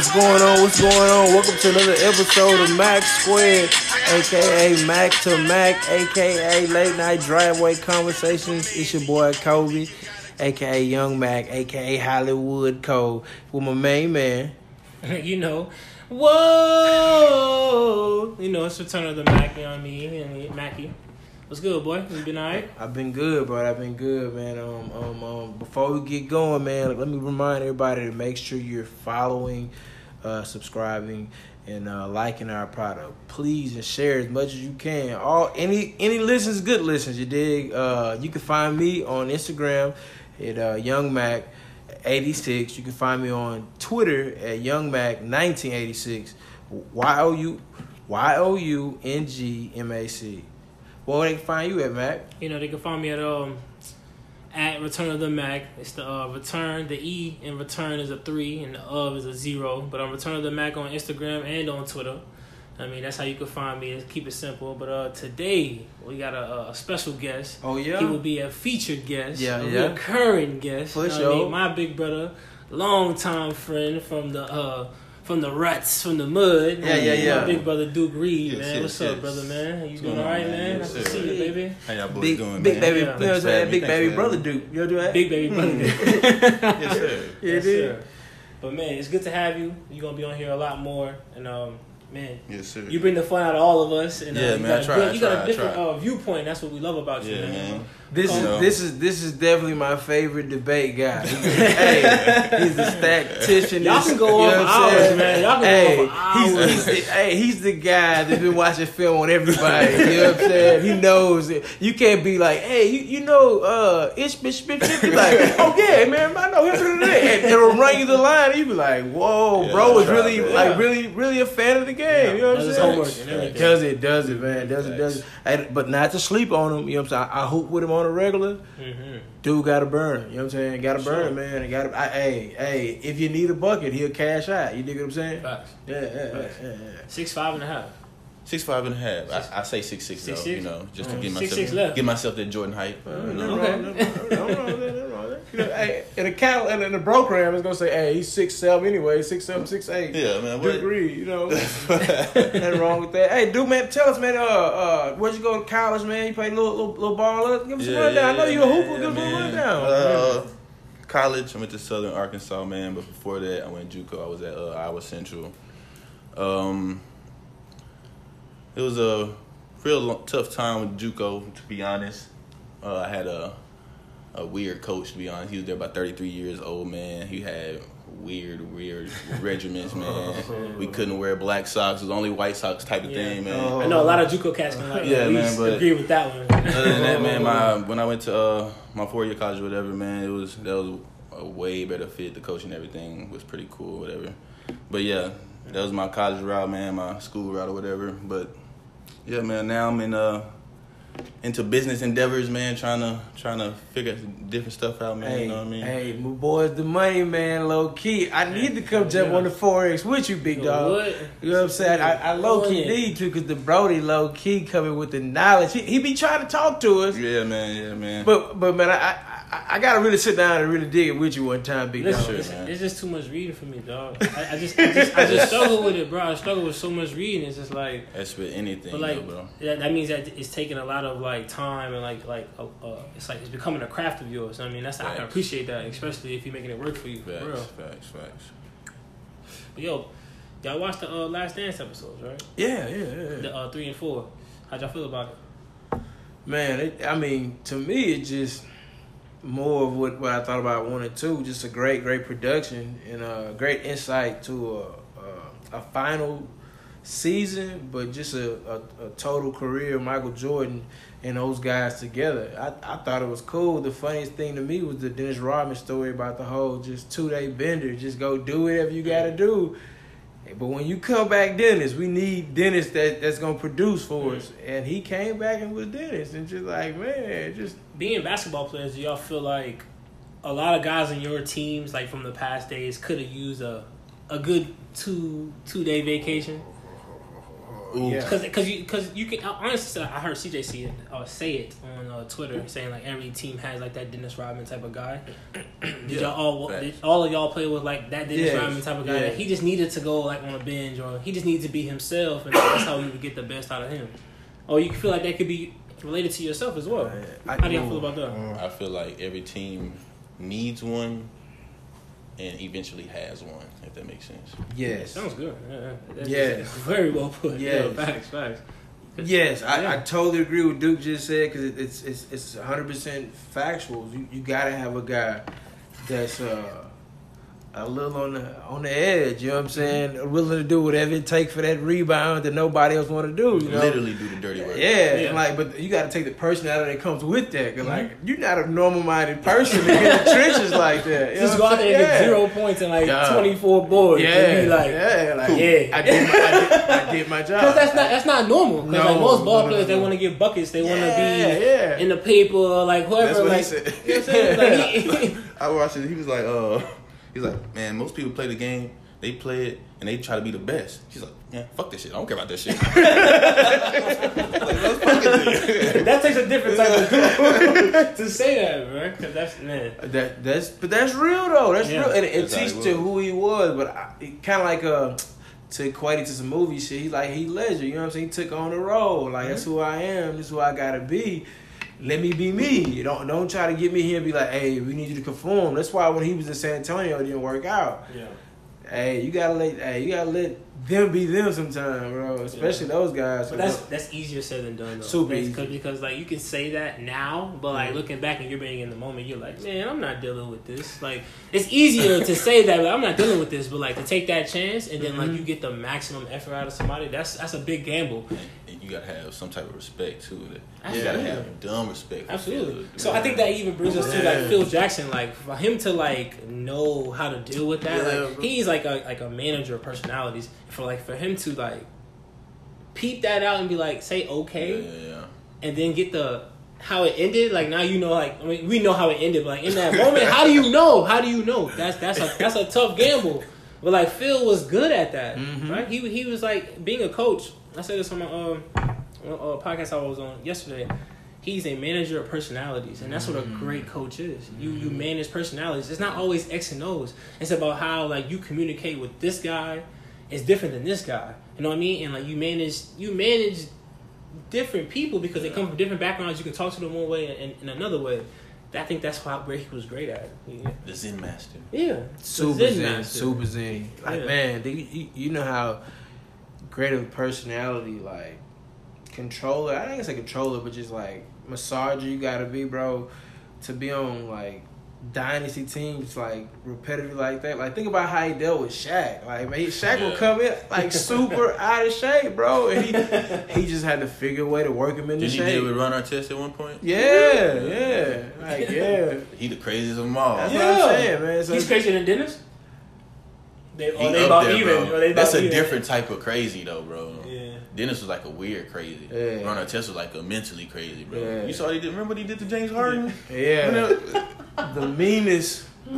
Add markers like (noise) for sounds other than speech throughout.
What's going on? What's going on? Welcome to another episode of Mac Squared, aka Mac to Mac, aka Late Night Driveway Conversations. It's your boy Kobe, aka Young Mac, aka Hollywood Cole, with my main man. (laughs) you know, whoa, you know, it's Return of the Mac, I mean, and Mackie. What's good, boy? You been alright? I've been good, bro. I've been good, man. Um, um, um, before we get going, man, let me remind everybody to make sure you're following, uh, subscribing, and uh, liking our product. Please and share as much as you can. All any any listens, good listens. You dig? Uh, you can find me on Instagram at uh, Young Mac. 86. You can find me on Twitter at Young Mac 1986. Y O U Y O U N G M A C. Where they can find you at, Mac? You know, they can find me at um at Return of the Mac. It's the uh, return. The E in return is a three, and the of is a zero. But on Return of the Mac on Instagram and on Twitter. I mean, that's how you can find me. Keep it simple. But uh, today we got a, a special guest. Oh yeah. He will be a featured guest. Yeah, a yeah. recurring guest. For what I mean? My big brother, longtime friend from the uh from the ruts, from the mud. Yeah, yeah, yeah. My big brother Duke Reed, Yes, man. yes, What's yes. up, brother, man? You What's doing going all on, man? man? Yes, Nice to see you, baby. How y'all boys Big, doing, big man? baby, Yeah. you know what I'm saying? Big Thanks baby for brother having me. Duke. You do that? Big baby brother. (laughs) Yes, sir. (laughs) Yeah, yes, sir. But man, it's good to have you. You're gonna be on here a lot more, and um, man, Yes, sir. you bring the fun out of all of us. And uh, Yeah, you man, got I a try, good- I You got try, a I different uh, viewpoint. That's what we love about you, Yeah, man. man. This is know. this is this is definitely my favorite debate guy. (laughs) He's, hey, he's a statistician. Y'all can go on You know for I'm hours, man. Y'all can go hey, on for hours. He's, he's the, hey, he's the guy that's been watching film on everybody. You know what I'm saying? He knows it. You can't be like, hey, you, you know, uh, it's bitch, bitch, bitch. Be like, (laughs) oh yeah, man, I know him. And it'll run you the line. And you be like, whoa, Yeah, bro, is really man. like really really a fan of the game. You know what I'm saying? homework and. Does it, does it, man. Does it, does it. And, but not to sleep on him. You know what I'm saying? I, I hoop with him on a regular. Mm-hmm. Dude got to burn. You know what I'm saying? Got to Sure. burn, man. Got to. Hey, hey. If you need a bucket, he'll cash out. You dig what I'm saying? Facts. Yeah, yeah, yeah, Facts. yeah. yeah. Six five and a half. Six five and a half. I, I say six six, Six, though. six? You know, just to give six, myself six give myself that Jordan height. Uh, you nothing? Okay. wrong, nothing wrong, nothing wrong with that, nothing wrong with that. You know, hey, in a cattle and in the program, it's gonna say, "Hey, he's six seven anyway, six seven, six eight. Yeah, man. What? Reed, you know, (laughs) nothing wrong with that. Hey, dude, man, tell us, man, uh, uh, where'd you go to college, man? You played a little, little, little ball. Give us a rundown. I know you a hooper. Give us a rundown. Uh, college, I went to Southern Arkansas, man. But before that, I went JUCO. I was at uh, Iowa Central. Um, it was a real lo- tough time with JUCO, to be honest. Uh, I had a a weird coach, to be honest. He was there about 33 years old, man. He had weird, weird (laughs) regiments, man. We couldn't wear black socks. It was only white socks type of Yeah. thing, man. Oh. I know a lot of JUCO cats can like Yeah, man, but- agree with that one. Other than that, man, my (laughs) when I went to uh, my four year college or whatever, man, it was that was a way better fit. The coach and everything was pretty cool, whatever. But yeah, that was my college route, man, my school route or whatever. But yeah, man, now I'm in uh into business endeavors, man, trying to trying to figure different stuff out, man. Hey, you know what I mean? hey, my boy's the money man, low key. I need to come jump Yeah. on the forex with you, big dog. what? You know what I'm saying? I, I low key Doing need to because the Brody low key coming with the knowledge. He, he be trying to talk to us, Yeah, man, yeah, man. but but man, I, I I I gotta really sit down and really dig it with you one time, big Listen, dog. Sure, it's, it's just too much reading for me, dog. I, I just, I just, I just struggle with it, bro. I struggle with so much reading. It's just like, That's with anything, but like, though, bro. that, that means that it's taking a lot of like time and like, like, uh, uh, it's like it's becoming a craft of yours. I mean, that's I can appreciate that, especially if you're making it work for you, for Facts, real. facts, facts. But yo, y'all watched the uh, Last Dance episodes, right? Yeah, yeah, yeah. The uh, three and four. How'd y'all feel about it? Man, it, I mean, to me, it just more of what, what I thought about one and two. Just a great, great production and a great insight to a, a, a final season, but just a, a, a total career of Michael Jordan and those guys together. I, I thought it was cool. The funniest thing to me was the Dennis Rodman story about the whole just two day bender. Just go do whatever you got to do. But when you come back, Dennis, we need Dennis that, that's gonna produce for us. And he came back and was Dennis, and just like man, just Being basketball players, do y'all feel like a lot of guys in your teams, like from the past days, could have used a a good two two day vacation? Yeah. Cause, cause you, cause you can. Honestly, I heard CJ see it, uh, say it on uh, Twitter, saying like every team has like that Dennis Rodman type of guy. (clears throat) Did Yeah, y'all all, did all of y'all play with like that Dennis Yes, Rodman type of guy? yeah. That he just needed to go like on a binge, or he just needed to be himself, and that's how you would get the best out of him. Or you feel like that could be related to yourself as well. I- How do y'all feel about that? Uh, I feel like every team needs one, and eventually has one. If that makes sense. Yes. Sounds good. Yeah, yeah. That's- Yes. very well put. Yeah, Yes. facts, facts. Yes, I, Yeah. I totally agree with Duke just said because it's it's it's hundred percent factual. You you gotta have a guy that's uh, a little on the on the edge. You know what I'm saying? Willing to do whatever it takes for that rebound that nobody else want to do. You know? Literally do the dirty work. Yeah, Yeah. like, but you got to take the personality that comes with that. because like, you're not a normal-minded person to get in the trenches like that. You Just go out there and saying? get zero points and like Yeah. twenty four boards. Yeah, and be like, yeah, like, Yeah. I did, my, I did, I did my (laughs) job. Because that's not that's not normal. Because like most ball no, no, players, they want to get buckets. They want to be yeah. in the paper, or like whoever. That's what like, he said. You know what I'm saying? Like, (laughs) he- I watched it. He was like, uh, he's like, man, most people play the game, they play it, and they try to be the best. She's like, yeah, fuck this shit. I don't care about this shit. (laughs) Like, let's fuck it. (laughs) that takes a different type of (laughs) to say that, bro. Because that's man. That that's but that's real though. That's Yeah. real, and it, it teaches to who he was. But kind of like uh, to equate it to some movie shit. He like Heath Ledger. You know what I'm saying? He took on the role. Like that's who I am. This is who I gotta be. Let me be me. Don't don't try to get me here and be like, hey, we need you to conform. That's why when he was in San Antonio, it didn't work out. Yeah. Hey, you gotta let hey, you gotta let them be them sometime, bro. Especially those guys. But that's that's easier said than done though. Super easy. Cause, because like you can say that now, but like Mhm. looking back and you're being in the moment, you're like, man, I'm not dealing with this. Like it's easier to say that like, I'm not dealing with this, but like to take that chance and then like Mhm. you get the maximum effort out of somebody. That's that's a big gamble. And, and you gotta have some type of respect too. That you gotta have dumb respect. Absolutely. Phil. So I think that even brings us to like Phil Jackson, like for him to like know how to deal with that. Yeah, like bro. he's like a like a manager of personalities. For like for him to like peep that out and be like say okay. yeah, yeah. and then get the how it ended. Like now you know, like I mean, we know how it ended. But like in that moment, how do you know? How do you know? That's that's a that's a tough gamble. But like Phil was good at that, Mhm. right? He he was like being a coach. I said this on my um on a podcast I was on yesterday. He's a manager of personalities, and that's what a mm. great coach is. You you mm-hmm. manage personalities. It's not always X and O's. It's about how like you communicate with this guy is different than this guy. You know what I mean? And like you manage you manage different people because they come from different backgrounds. You can talk to them one way and, and another way. I think that's why where he was great at. Yeah, The Zen Master. yeah. Super Zen zen, master. super zen. Like Yeah. man, you, you, you know how great of a personality, like controller. I think it's a controller, but just like massager you gotta be, bro, to be on like dynasty teams like repetitive like that. Like think about how he dealt with Shaq. Like man, Shaq Yeah. would come in like (laughs) super out of shape, bro, and he he just had to figure a way to work him into Didn't he shape. deal with Ron Artest at one point? yeah, yeah, like yeah. (laughs) He the craziest of them all. That's Yeah. what I'm saying, man. So He's crazier than Dennis. They, He or they up about there, even. bro. Or they That's about a even. different type of crazy though, bro. Yeah. Dennis was like a weird crazy. Yeah. Ron Artest was like a mentally crazy, bro. Yeah. You saw what he did. Remember what he did to James Harden? yeah. (laughs) the meanest. (laughs) the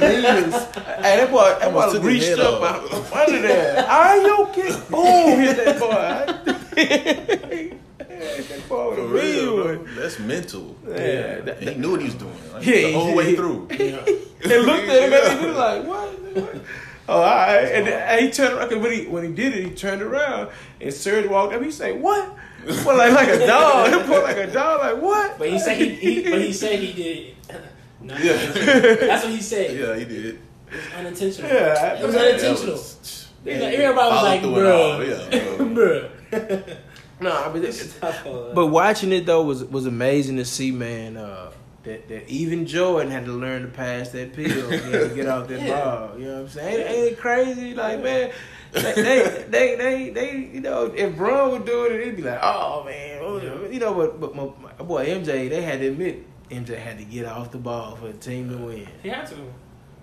meanest. Hey, that boy, that boy took reached up off. out from under there. Are you okay? (laughs) Boom, hit that boy. that boy For was a real, real bro. That's mental. Yeah, And that- he knew what he was doing. Like, Yeah, the whole he- way through. Yeah. They looked at him and he was like, what? What? Oh, all right. And and he turned around. 'cause When he, when he did it, he turned around and Serge walked up. He said, what? Well, like, like a dog. (laughs) He put like a dog. Like, what? But he said he, he but he said he did. (laughs) Not Yeah. That's what he said. (laughs) Yeah, he did. It was unintentional. Yeah, it was that unintentional. was- He was like- everybody was like, through and all, bro, yeah, bro. bro. No, but this, But But watching it though was was amazing to see, man. Uh, that, that even Jordan had to learn to pass that pill to get off that (laughs) Yeah. ball. You know what I'm saying? Ain't, ain't it crazy? Like man, they, they they they they you know if Bron would do it, it'd be like, oh man, oh, you know. But but my, my boy MJ, they had to admit MJ had to get off the ball for the team to win. he had to.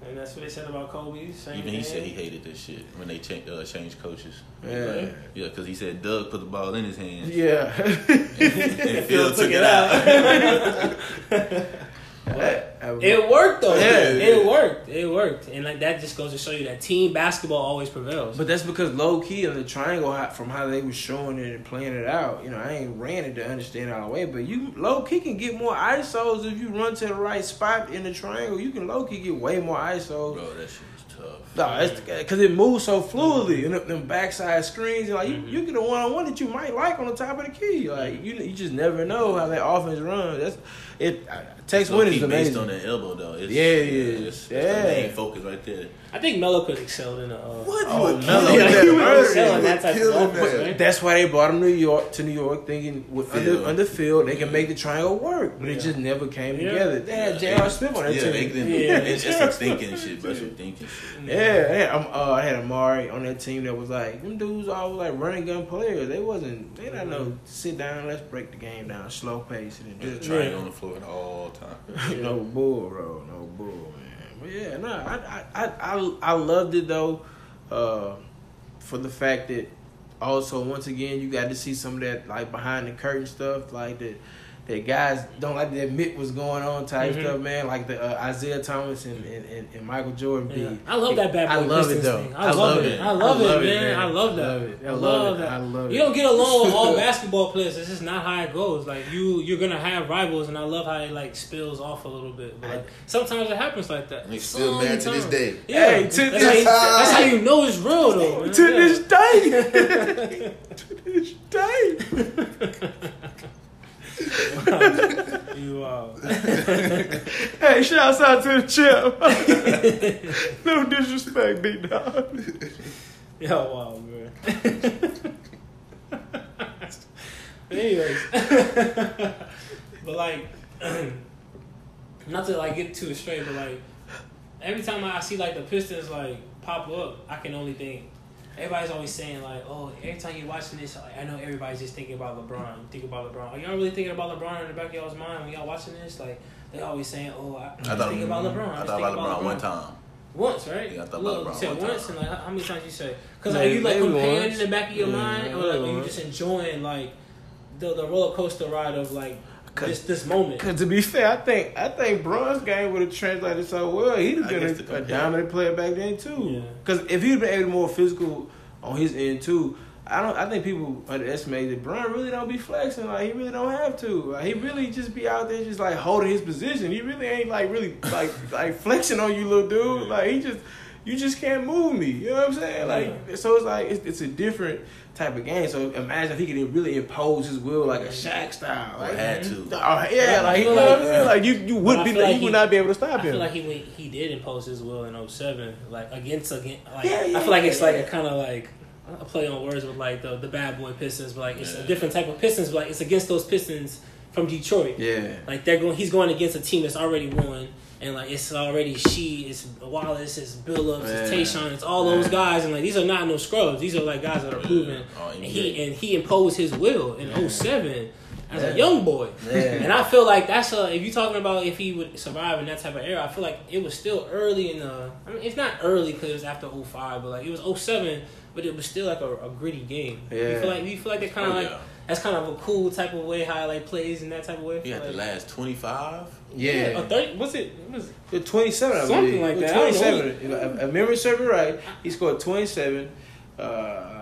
And that's what they said about Kobe. Same Even he thing. said he hated this shit when they cha- uh, changed coaches. Yeah. Yeah, because he said Doug put the ball in his hands. Yeah. And Phil took it out. (laughs) I, I have a- It worked though. Yeah. it worked. It worked, and like that just goes to show you that team basketball always prevails. But that's because low key in the triangle, how- from how they was showing it and playing it out, you know, I ain't ran it to understand all the way, but you low key can get more ISOs if you run to the right spot in the triangle. You can low key get way more ISOs. Bro, that shit was tough. No, it's because it moves so fluidly and them, them backside screens. Like you, you get a one on one that you might like on the top of the key. Like you, you just never know how that offense runs. That's it. uh, Tex Low Winter key is based amazing. on that elbow though. It's, Yeah, yeah, It's, yeah. That's the main focus right there. I think Melo could excel in a. Uh, What Oh, you Melo. Yeah, that, he bro. was selling that type of offense, that. right? That's why they brought him to New York to New York, thinking with under, Phil. under Phil they can make the triangle work, but it just never came Yeah. together. They had Yeah, J.R. Smith on that Yeah, team. they didn't, Yeah. it's, it's some thinking shit, bro. Some thinking shit. Yeah, I had, um, uh, I had Amar'e on that team that was like them dudes all like running gun players. They wasn't they not no sit down, let's break the game down, slow pace and Just just trying on the floor at all time. (laughs) no bull, bro, no bull, man. But yeah, no, I I I I, I loved it though, uh, for the fact that also once again you got to see some of that like behind the curtain stuff, like that. That guys don't like to admit what's going on type Mhm. stuff, man. Like the uh, Isaiah Thomas and, and, and, and Michael Jordan Yeah. beat. I love that bad boy I love it though. thing. I love it. I love it, man. I love that. I love it. I I love love it. that. I love it. You don't get along with all (laughs) basketball players. This is not how it goes. Like you, you're gonna have rivals, and I love how it like spills off a little bit. But like, sometimes it happens like that. He's still mad to this day. Yeah, Hey, to that's, how this you, that's how you know it's real, though. (laughs) Man. to Yeah. this day. (laughs) to this day. You uh, Hey, shouts out to the champ. (laughs) no disrespect, big dog. yo, wow, man. (laughs) anyways, (laughs) but like, (clears throat) not to like get too straight, but like, every time I see like the Pistons like pop up, I can only think. Everybody's always saying like, "Oh, every time you're watching this, I know everybody's just thinking about LeBron. Think about LeBron. Are y'all really thinking about LeBron in the back of y'all's mind when y'all watching this? Like, they always saying, "Oh, I, I'm I thought, thinking about LeBron. I'm I thought thinking about LeBron one time. Once, right? Yeah, I thought Look, about you said LeBron one once, time. and like how how many times you say? Because Maybe- like you like maybe comparing once. in the back of your Yeah, mind, or like maybe you just enjoying like the the roller coaster ride of like this this moment. Cause to be fair, I think I think Bron's game would have translated so well. He'd have been a, a dominant player back then too. Yeah. Cause if he'd been able to more physical on his end too, I don't. I think people underestimate that Bron really don't be flexing. Like he really don't have to. Like, he really just be out there just like holding his position. He really ain't like really like (laughs) like flexing on you, little dude. Like he just. You just can't move me. You know what I'm saying? Like, so it's like it's, it's a different type of game. So imagine if he could really impose his will like a Shaq style. Or Like, had to. (laughs) Oh, yeah, like, you know feel what like- I'm saying? Like you, you would I be, like you he- would not be able to stop I him. feel like he he did impose his will in 07, like against again. Like Yeah, yeah, I feel like yeah, it's like a kind of like a play on words with like the the bad boy Pistons, but like it's Yeah. a different type of Pistons. But like it's against those Pistons from Detroit. yeah, Like they're going, he's going against a team that's already won, and like it's already she, it's Wallace, it's Billups, it's Yeah. Tayshaun, it's all those guys, and like these are not no scrubs. These are like guys that are proven. Oh, And he and he imposed his will in 07 as Yeah. a young boy. Yeah. And I feel like that's a if you're talking about if he would survive in that type of era, I feel like it was still early in the. I mean, it's not early because it was after 05, but like it was 07, but it was still like a, a gritty game. Yeah. You feel like you feel like they kind of Oh, like yeah. that's kind of a cool type of way how like plays in that type of way. He had like, the last 25. yeah. a 30, what's it? What is it? The 27, I Something believe. like that. 27. If, if memory serves right, he scored 27. Uh,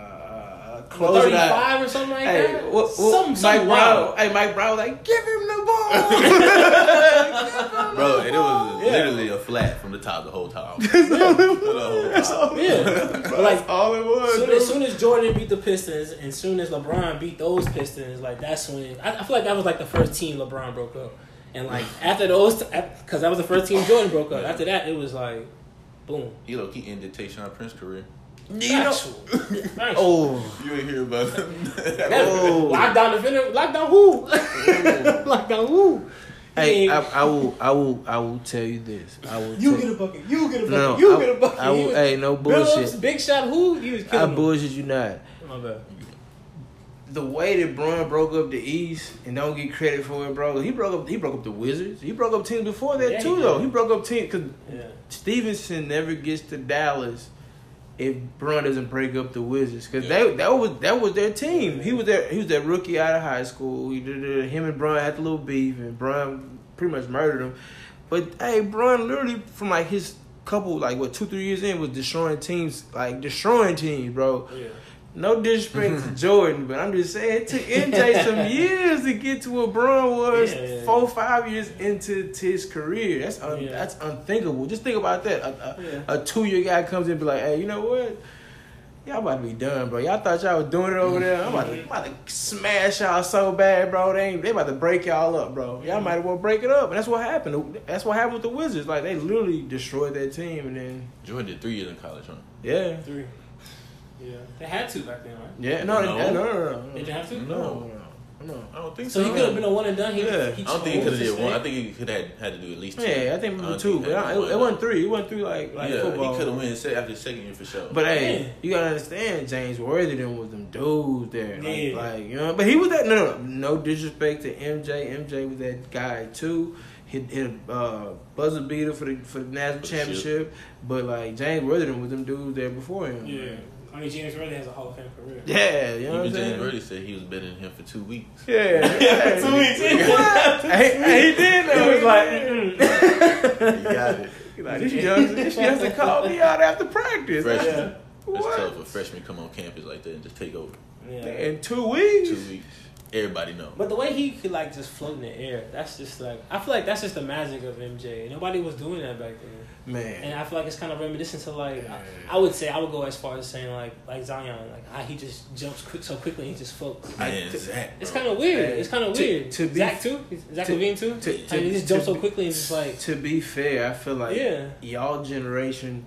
closing out. 35 or something like Hey, that? what, what, Some- Mike some Brown? Hey, Mike Brown was like, (laughs) give him the ball. Bro, and it was Yeah. literally a flat from the top the whole time. (laughs) That's all it was. The whole That's time. all Yeah. was. Like, That's all it was. Soon as, soon as Jordan beat the Pistons, and soon as LeBron beat those Pistons, like that's when I, I feel like that was like the first team LeBron broke up, and like (sighs) after those, because that was the first team Jordan broke up. After that, it was like, boom. He low key ended Tayshaun Prince's career. You know- Factual. Factual. Oh. You ain't hear about that. (laughs) Oh. Lockdown defender, lockdown who? (laughs) lockdown who? Hey, I, I will, I will, I will tell you this. I will. You get a bucket. You get a bucket. No, you I- get a bucket. I will- was- hey, no Billups, bullshit. Big shot. Who? You was I killing him. bullshit you not. My bad. the way that Bron broke up the East and don't get credit for it, bro. He broke up. He broke up the Wizards. He broke up teams before that Yeah, too, he though. He broke up teams because Yeah. Stevenson never gets to Dallas if Bron doesn't break up the Wizards because that that was that was their team. He was their he was their rookie out of high school. He did, did- him and Bron had a little beef and Bron pretty much murdered him. But hey, Bron literally from like his couple like what two three years in was destroying teams like destroying teams, bro. Yeah. No disrespect to mm-hmm. Jordan, but I'm just saying it took MJ some (laughs) years to get to where Bron was Yeah, yeah, yeah. four five years into his career. That's un- Yeah. that's unthinkable. Just think about that. A, a, Yeah. a two year guy comes in and be like, hey, you know what? Y'all about to be done, bro. Y'all thought y'all was doing it over there. I'm about to, about to smash y'all so bad, bro. They ain't, they about to break y'all up, bro. Y'all might as well break it up. And that's what happened. That's what happened with the Wizards. Like they literally destroyed that team, and then Jordan did three years in college, huh? yeah, Three. Yeah. They had to back then, right? yeah. No, No. no, no, no, no. They didn't have to? No, no, no. I don't think So So he could have been a one and done. He, Yeah. he I don't think he could have did one. I think he could have had to do at least two. Yeah, I think we I two. think But I, it, it wasn't three. It went through like like yeah, football. he could have went se- after second year for sure. But hey, Yeah. you gotta understand, James Worthington was them dudes there. Like, Yeah. like, you know, but he was that. No, no, no disrespect to MJ. MJ was that guy too. Hit hit a uh, buzzer beater for the for the national For the championship. But like James Worthington was them dudes there before him. Yeah. I mean, James really has a Hall of Fame career. Yeah, you know what I'm James saying. Worthy said he was better than him for two weeks. Yeah, yeah. (laughs) Two weeks. What? hey, hey, he did though. He was like, mm-mm. He got it. (laughs) like this youngster, this youngster called me out after practice. Freshman. Yeah. It's What? tough for freshmen to come on campus like that and just take over. Yeah. In two weeks. Two weeks. Everybody know. But the way he could like just float in the air, that's just like I feel like that's just the magic of MJ. Nobody was doing that back then, Man. and I feel like it's kind of reminiscent to like I, I would say I would go as far as saying like like Zion, like how he just jumps quick so quickly and he just floats. Man, I- Zach, It's kind of weird. Hey, It's kind of weird. to be- Zach too. Zach to- LaVine too. to- How he to- just jumps to so quickly and just like to be fair, I feel like Yeah. y'all generation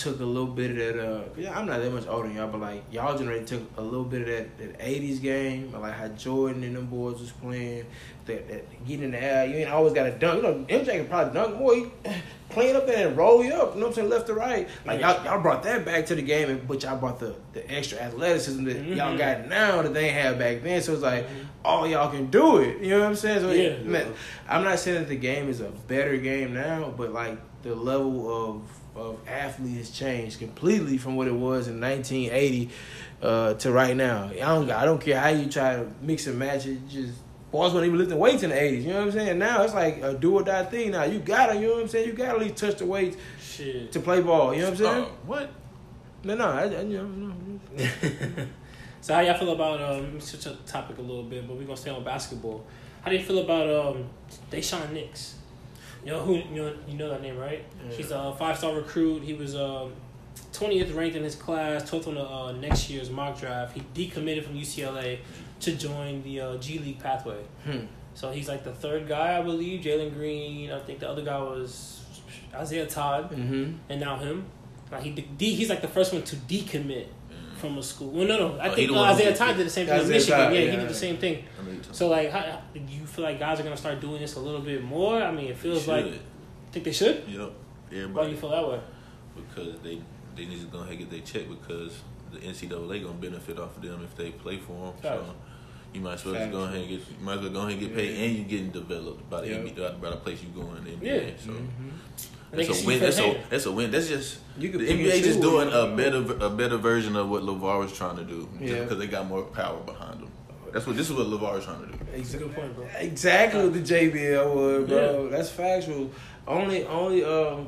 took a little bit of that. Uh, yeah, I'm not that much older than y'all, but like y'all generation took a little bit of that, that '80s game, like how Jordan and them boys was playing, that, that getting in the air. You ain't always got to dunk. You know, MJ can probably dunk more. He (laughs) playing up there and roll you up. You know what I'm saying, left to right. Like y'all, y'all brought that back to the game, and but y'all brought the, the extra athleticism that y'all Mhm. got now that they had back then. So it's like all y'all can do it. You know what I'm saying? So Yeah. man, I'm not saying that the game is a better game now, but like the level of of athlete has changed completely from what it was in 1980 uh, to right now. I don't I don't care how you try to mix and match it. Just boys weren't even lifting weights in the 80s. You know what I'm saying? Now it's like a do or die thing. Now you gotta, you know what I'm saying? You gotta at least touch the weights shit. to play ball. You know what I'm saying? Oh, what? No, no, I, I, you know, no. (laughs) so how y'all feel about um? let me Switch up the topic a little bit, but we're gonna stay on basketball. How do you feel about um? Deshaun Nix. You know who? You know you know that name, right? Yeah. He's a five star recruit. He was um. 20th ranked in his class, 12th on the uh, next year's mock draft. He decommitted from UCLA to join the uh, G League pathway. Hmm. So he's like the third guy, I believe. Jalen Green. I think the other guy was Isaiah Todd, Mm-hmm. and now him. Like he de- he's like the first one to decommit from a school. Well, no, no. I Oh, think no, Isaiah did- Todd did the same thing in Michigan. Todd, yeah, yeah. he did the same thing. I know So like, how, how- do you feel like guys are gonna start doing this a little bit more? I mean, it feels like Should. think they should. Yep. Why do you feel that way? because they they need to go ahead and get their check because the NCAA gonna benefit off of them if they play for them. Facts. So you might as well just go ahead and get you might as well go ahead and get paid Yeah. and you're getting developed by the Yeah. NBA, by the place you going in the NBA. Yeah. So Mm-hmm. And that's a win. That's a that's a win. That's just You the can pick and NBA just doing a better a better version of what LaVar was trying to do. Just Yeah. because they got more power behind them. That's what this is what LaVar is trying to do. That's a good point, bro. Exactly what the JBA was, bro. Yeah. That's factual. Only, only, um,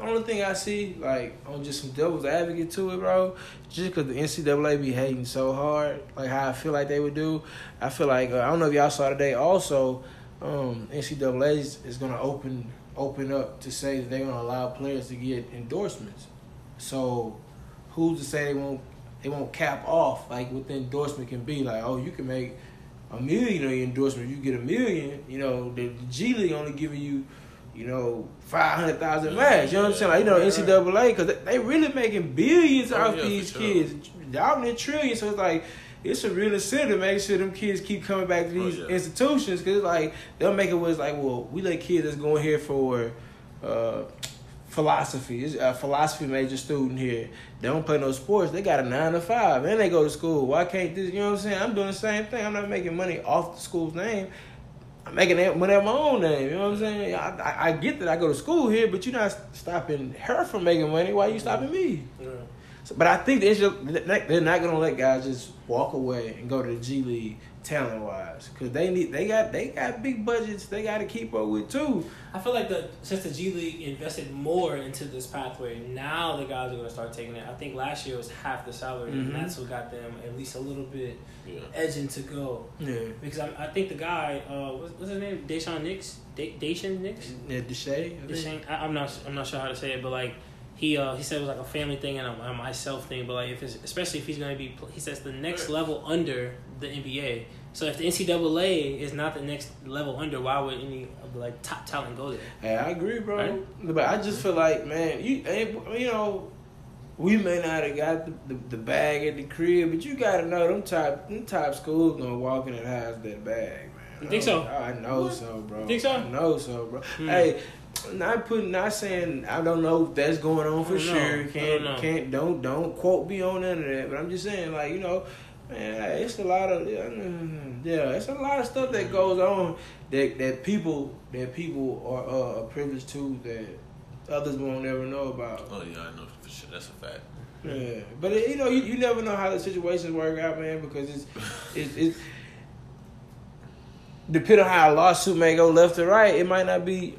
only thing I see, like, on just some devil's advocate to it, bro, just because the NCAA be hating so hard, like how I feel like they would do. I feel like uh, I don't know if y'all saw today. Also, um, NCAA is, is gonna open open up to say that they're gonna allow players to get endorsements. So, who's to say they won't they won't cap off like what the endorsement can be? Like, oh, you can make a million on your endorsement. You get a million. You know, the, the G League only giving you, you know, five hundred thousand max. You know what I'm saying? Like, you know, NCAA because they, they really making billions Oh, off yeah, these sure. kids. Y'all in trillions. So it's like. It's a real incentive to make sure them kids keep coming back to Oh, these yeah. institutions because like they'll make it was like, well, we let kids that's going here for uh, philosophy. It's a philosophy major student here. They don't play no sports. They got a nine to five, and they go to school. Why can't this? You know what I'm saying? I'm doing the same thing. I'm not making money off the school's name. I'm making money at my own name. You know what I'm saying? I, I, I get that I go to school here, but you're not stopping her from making money. Why are you stopping me? Yeah. So, but I think the issue, they're not going to let guys just walk away and go to the G League talent wise, because they need they got they got big budgets they got to keep up with too. I feel like the since the G League invested more into this pathway, now the guys are gonna start taking it. I think last year was half the salary, Mhm. and that's what got them at least a little bit Yeah. edging to go. Yeah, Because I, I think the guy, uh, what's, what's his name, Deshaun Nix, Da- Deshaun Nix, yeah, Deshae. Deshaun. I'm not, I'm not sure how to say it, but like he, uh, he said it was like a family thing and a, a myself thing. But like if it's especially if he's gonna be, he says the next level under the NBA. So if the NCAA is not the next level under, why would any of the like top talent go there? Hey, I agree, bro. Right? But I just feel like, man, you you know, we may not have got the, the, the bag at the crib, but you gotta know them top them top schools gonna walk in and have that bag, man. You think so? I know so, bro. You think so? I know so, bro. Hmm. Hey. Not putting, not saying I don't know if that's going on for I know. sure. I Can't, don't can't, don't, don't quote me on none of that. But I'm just saying, like you know, man, it's a lot of, yeah, mm, yeah, it's a lot of stuff that goes on that that people that people are uh, privileged to that others won't ever know about. Oh yeah, I know for sure. That's a fact. Yeah, but it, you know, you, you never know how the situations work out, man, because it's (laughs) it's, it's depending on how a lawsuit may go left or right, it might not be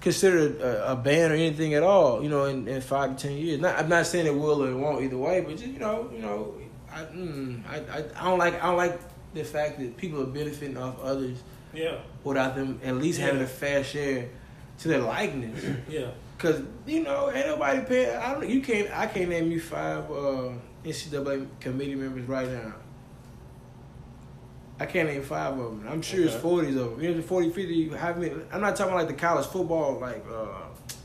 considered a, a ban or anything at all. You know, in, in five to ten years. Not, I'm not saying it will or it won't either way, but just you know, you know, I, mm, I, I I don't like I don't like the fact that people are benefiting off others Yeah, without them at least having a fair share to their likeness. (clears throat) yeah. Cause you know, ain't nobody paying. I don't. You can't. I can't name you five uh, NCAA committee members right now. I can't name five of them. I'm sure it's Okay. forties of them. You know, 40, 50. You have me. I'm not talking about like the college football like uh,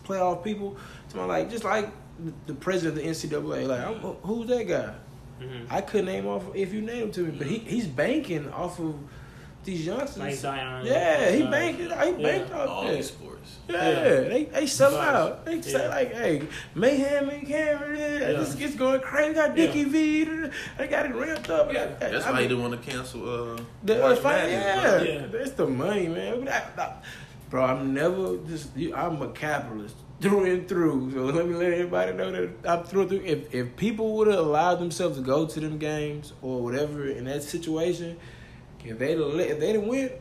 playoff people. I'm talking about like just like the- the president of the NCAA. Like I'm, who's that guy? Mm-hmm. I couldn't name off if you name him to me, but he he's banking off of these youngsters. Like Zion. yeah, he uh, banked. He banked off All that. sports. Yeah, Yeah. they they sell out. They say Yeah. like, hey, Mayhem and Cameron, yeah. Yeah. this gets going crazy. Got Dickie V, they got it ramped up. Yeah. That's I why mean, he didn't want to cancel uh, the, March uh, fight, Madness, yeah. Yeah. that's the money, man. I- bro, I'm never just. you- I'm a capitalist through and through. So let me let everybody know that I'm through and through. If if people would have allowed themselves to go to them games or whatever in that situation, if they if they didn't win.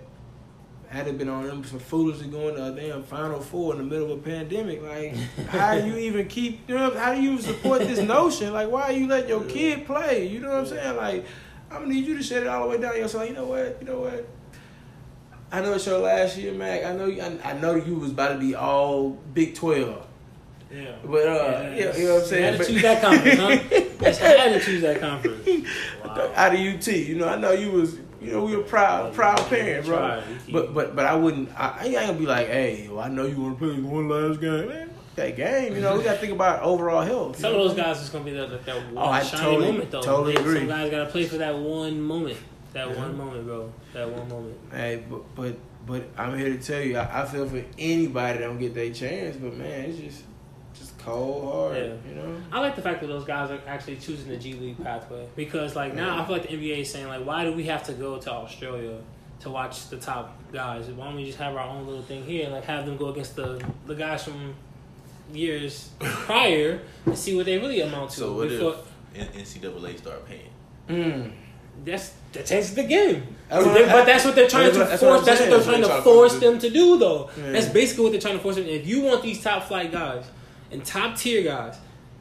Had it been on them for foolishly going to a damn Final Four in the middle of a pandemic, like how do you even keep? You know, how do you support this notion? Like, why are you let your kid play? You know what I'm saying? Like, I'm gonna need you to shut it all the way down. You're like, you know what? You know what? I know it's your last year, Mac. I know you. I, I know you was about to be all Big Twelve, Yeah. but uh, Yeah, yeah, you know what I'm saying. (laughs) You had to choose that conference, huh? Just had to choose that conference. Wow. out of UT. You know, I know you was, you know, we were proud, proud parent, bro. But but but I wouldn't. I, I ain't gonna be like, hey, well, I know you want to play one last game, man. That game, you know, we got to think about overall health. Some of those guys is gonna be that that, that one Oh, I shiny totally- moment though. totally agree. Some guys gotta play for that one moment. That Yeah. one moment, bro. That one moment. Hey, but but but I'm here to tell you, I, I feel for anybody that don't get their chance. But man, it's just cold hard, Yeah. you know. I like the fact that those guys are actually choosing the G League pathway because, like, now I feel like the NBA is saying, like, why do we have to go to Australia to watch the top guys? Why don't we just have our own little thing here and like have them go against the the guys from years (laughs) prior and see what they really amount to? So what before, if NCAA start paying? Mm. that's that changes the game. That's But, they- but that's what they're trying to that's what force. That's what they're That's trying what to they're force trying to them to do, though. Yeah. That's basically what they're trying to force them. If you want these top flight guys and top tier guys,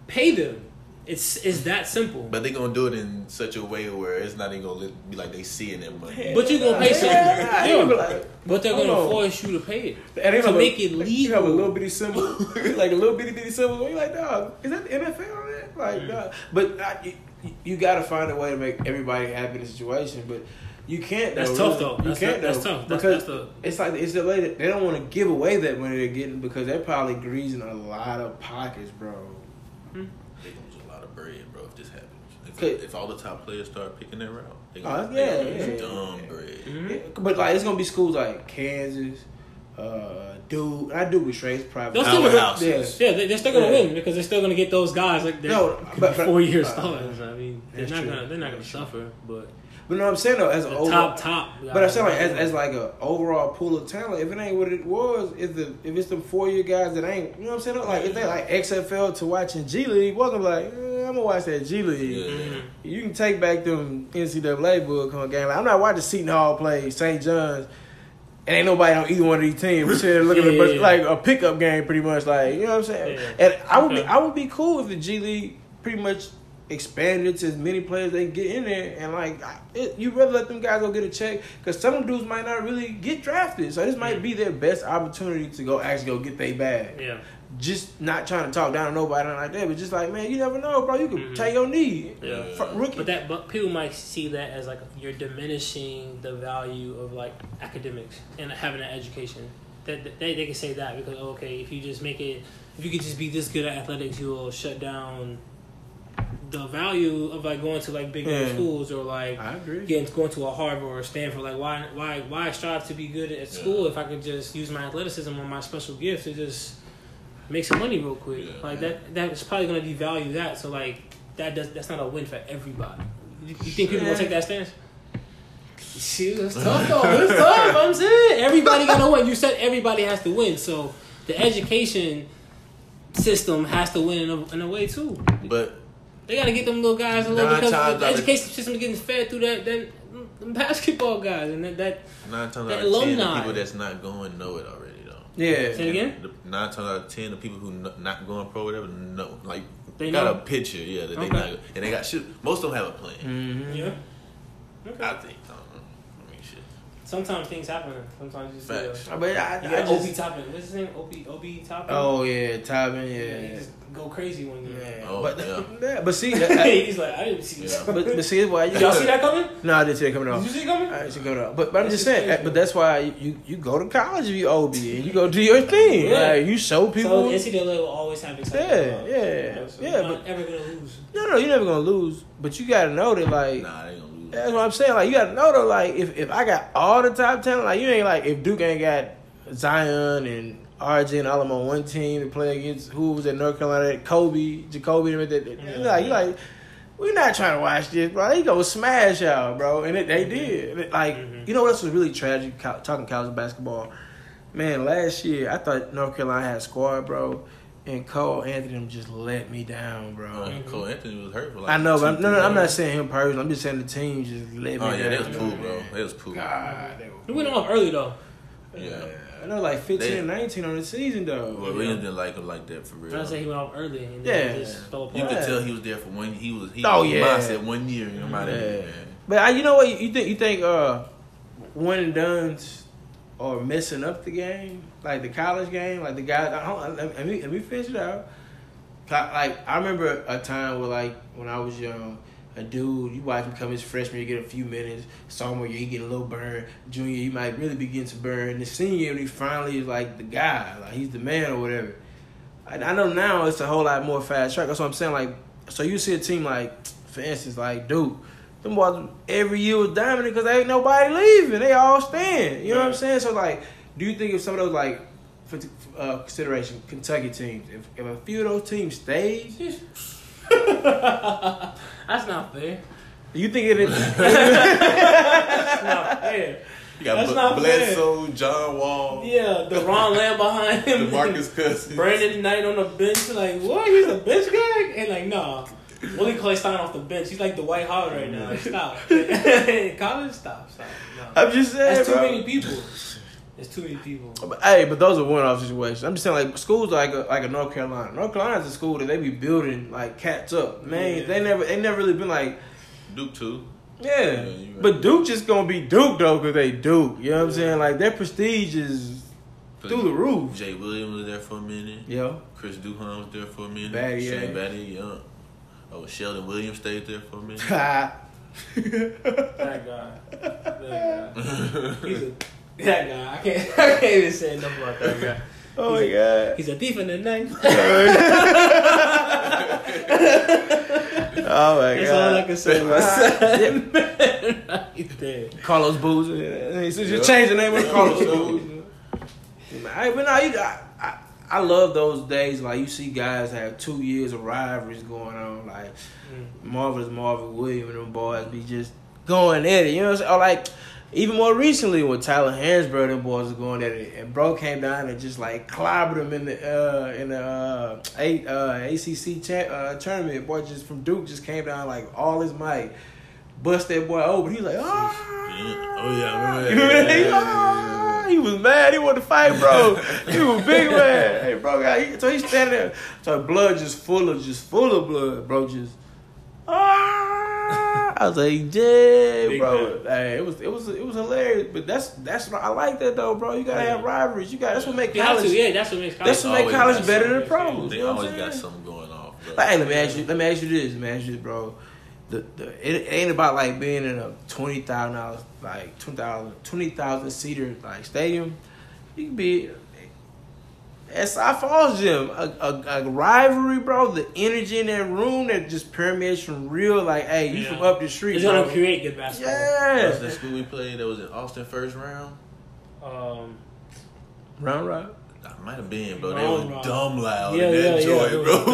pay them. It's it's that simple. But they're gonna do it in such a way where it's not even gonna be like they seeing their money. But you're gonna pay Yeah, something. yeah, Yeah. yeah. But they're gonna force you to pay it. And they To have a- make it You have a little bitty symbol, (laughs) like a little bitty bitty symbol. You like, dog, is that the NFL on that? Like, Mm. dog. But uh, you, you got to find a way to make everybody happy in the situation. But you can't. That's though, tough, really. though. You That's- can't. that's though, tough. That's- because that's the- it's like it's the way that they don't want to give away that money they're getting because they're probably greasing a lot of pockets, bro. They gonna lose a lot of bread, bro. If this happens, if, if all the top players start picking their route, they Oh, gonna, yeah, they gonna yeah, lose yeah, dumb yeah. bread. Mhm. Yeah, But like, it's gonna be schools like Kansas, uh, Duke. I do with Trey's private. They'll still be- Powerhouses. Yeah. Yeah, they- they're still gonna Yeah. win because they're still gonna get those guys like they're No, but- but- four year uh, stars. I mean, they're not true. gonna they're not gonna That's true. suffer, but But no, I'm saying though, as the an overall, top top. But I'm saying like as, as like a overall pool of talent, if it ain't what it was, if the if it's the four year guys that ain't, you know what I'm saying? Like if they like XFL to watching G League, welcome like, eh, I'm gonna watch that G League. Yeah. You can take back them NCAA book on game. Like, I'm not watching Seton Hall play St. John's. And ain't nobody on either one of these teams. We're sitting there looking at Yeah, it, yeah. like a pickup game, pretty much. Like you know what I'm saying. Yeah. And I would be, I would be cool if the G League pretty much expanded to as many players they can get in there. And like, it, you rather let them guys go get a check because some dudes might not really get drafted. So this might be their best opportunity to go actually go get their bag Yeah. just not trying to talk down to nobody like that, but just like, man, you never know, bro. You could Mhm. take your knee. Yeah. Rookie. But that, but people might see that as like you're diminishing the value of like academics and having an education. That that- they they can say that because okay, if you just make it, if you could just be this good at athletics, you will shut down the value of like going to like big name Yeah. schools or like I agree. getting going to a Harvard or a Stanford. Like why why why strive to be good at school if I could just use my athleticism or my special gift to just make some money real quick. Yeah. like that that's probably gonna devalue that. So like that does that's not a win for everybody. You, you think people Yeah. gonna take that stance? Shoot, it's tough though. (laughs) It's tough. I'm saying everybody gotta win. You said everybody has to win, so the education system has to win in a, in a way too. But They gotta get them little guys a little Nine because the out of- education system is getting fed through that that them basketball guys and that, that Nine times The out of ten, the alumni. people that's not going know it already though. Yeah. Say again? The, nine times out of ten, the people who not going pro, or whatever, know like They got know. a picture, yeah, that Okay. they not, and they got shit. Most of them have a plan. Mm-hmm. yeah. I think. I don't know. I mean, shit. Sometimes things happen. Sometimes you just see, uh, Facts. But I, you I got Obi just, Toppin. What's his name? Obi Obi Toppin. oh yeah, Toppin, yeah. yeah, He just go crazy one year. yeah. Oh, but yeah. (laughs) yeah, but see, (laughs) I- He's like, I didn't see this. Yeah. but, but see, why you, y'all see that coming? (laughs) No, I didn't see it coming Did you see it coming? I should go to, but, but I'm That's just just saying, crazy. but that's why you, you go to college if you Obi and you go do your thing. Yeah. Like you show people. So NCAA will always have yeah, excitement. yeah, So yeah. you're not But ever gonna lose. no, no, you're never gonna lose. But you gotta know that, like, Nah, That's what I'm saying. Like you gotta know though. Like if, if I got all the top talent, like you ain't like if Duke ain't got Zion and RJ and all of them on one team to play against who was at North Carolina, Coby, Jacoby, and that. that- Like you like. We're not trying to watch this, bro. They go smash y'all, bro, and it, they did. And it- Like, Mhm. you know what else was really tragic? co- Talking college basketball, man. Last year, I thought North Carolina had a squad, bro, and Cole Anthony just let me down, bro. Uh, Cole Anthony was hurt for like. I know, but I'm, no, no, I'm not saying him personally. I'm just saying the team just let me Oh down. yeah, that was cool, bro. man. That was cool. God, they were We went off early though. Yeah. I know, like 15 They- and 19 on the season though. Well, Williams didn't like him like that for real. I say he went off early and Yeah. just fell apart. You could tell he was there for one. He was. He Oh, was yeah. mindset one year. You know, might have Yeah. man. But I, you know what? You think you think uh, one and duns are messing up the game, like the college game, like the guys. Let, me let me finish it out. Like I remember a time where like when I was young. A dude, you watch him come his freshman you get a few minutes. Sophomore year, he get a little burn. Junior, he might really begin to burn. The senior year, he finally is like the guy, like he's the man or whatever. I, I know now it's a whole lot more fast track. That's what I'm saying. Like, so you see a team like, for instance, like Duke. Them boys every year was dominant because ain't nobody leaving. They all stand. You know what I'm saying? So like, do you think if some of those like, for uh, consideration, Kentucky teams, if, if a few of those teams stayed, (laughs) That's not fair. do you think it? (laughs) That's not fair. You got That's B- not Bledsoe, John Wall, Yeah, the Ron (laughs) Lamb behind him. Demarcus Cousins. Brandon Knight on the bench. Like, what? He's a bench guy? And like, nah. Willie Cauley-Stein off the bench. He's like the Dwight Howard right now. Stop. College, stop, stop. No. I'm just saying, That's too bro. many people. There's too many people. But, hey, but those are one-off situations. I'm just saying, like schools like a, like a North Carolina. North Carolina's a school that they be building like cats up. Man, Yeah. they never they never really been like Duke too. Yeah, Yeah, you right. but Duke just gonna be Duke though, cause they Duke. You know what I'm saying? Like their prestige is through the roof. Jay Williams was there for a minute. Yeah. Chris Duhon was there for a minute. Battier, Shane yeah. Battier, yeah. Oh, Sheldon Williams stayed there for a minute. (laughs) That guy. That guy. (laughs) He's a (laughs) that guy. I can't (laughs) I can't even say enough about that guy. (laughs) oh my god, He's a thief in the night. oh my god. That's all I can say about that. right there. Carlos Booz. He said you Yeah. change the name of Carlos Yeah. Booz. Hey, but no, you, I, I, I love those days. Like you see guys have two years of rivalries going on. Like Mm. Marvelous Marvin Williams and them boys be just going at it. You know what I'm saying? Or like even more recently when Tyler Hansbrough and boys was going at it, and bro came down and just like clobbered him in the uh, in the uh, a, uh, ACC cha- uh, tournament. Boy, just from Duke, just came down like all his might, bust that boy open. He was like, ah. Oh yeah, I remember (laughs) You that. remember that? He, Yeah, ah, he was mad. He wanted to fight, bro. (laughs) he was big man. Hey, bro, got, he, so he's standing there. So blood just full of, just full of blood, bro. Just ah. I was like, yeah, bro. Hey, it was, it was, it was hilarious. But that's, that's what I like that though, bro. You gotta Yeah. have rivalries. You got that's what make college. yeah, that's what makes college. That's what make college better than pros. They You know always got something going off. but- Like, hey, let me ask you. Let me ask you this. Let me ask you this, bro. The, the it, ain't about like being in a twenty thousand dollars like 20,000 20,000 seater like stadium. You can be at South Falls Gym, a, a, a rivalry, bro. The energy in that room that just permeates from real, like, hey, you Yeah. from up the street, It's bro. gonna create good basketball. What's that Yeah, school we played that was in Austin first round? Um, round round. I might have been, bro. They Wrong, was dumb loud yeah, in yeah, that yeah. joint, (laughs) it bro.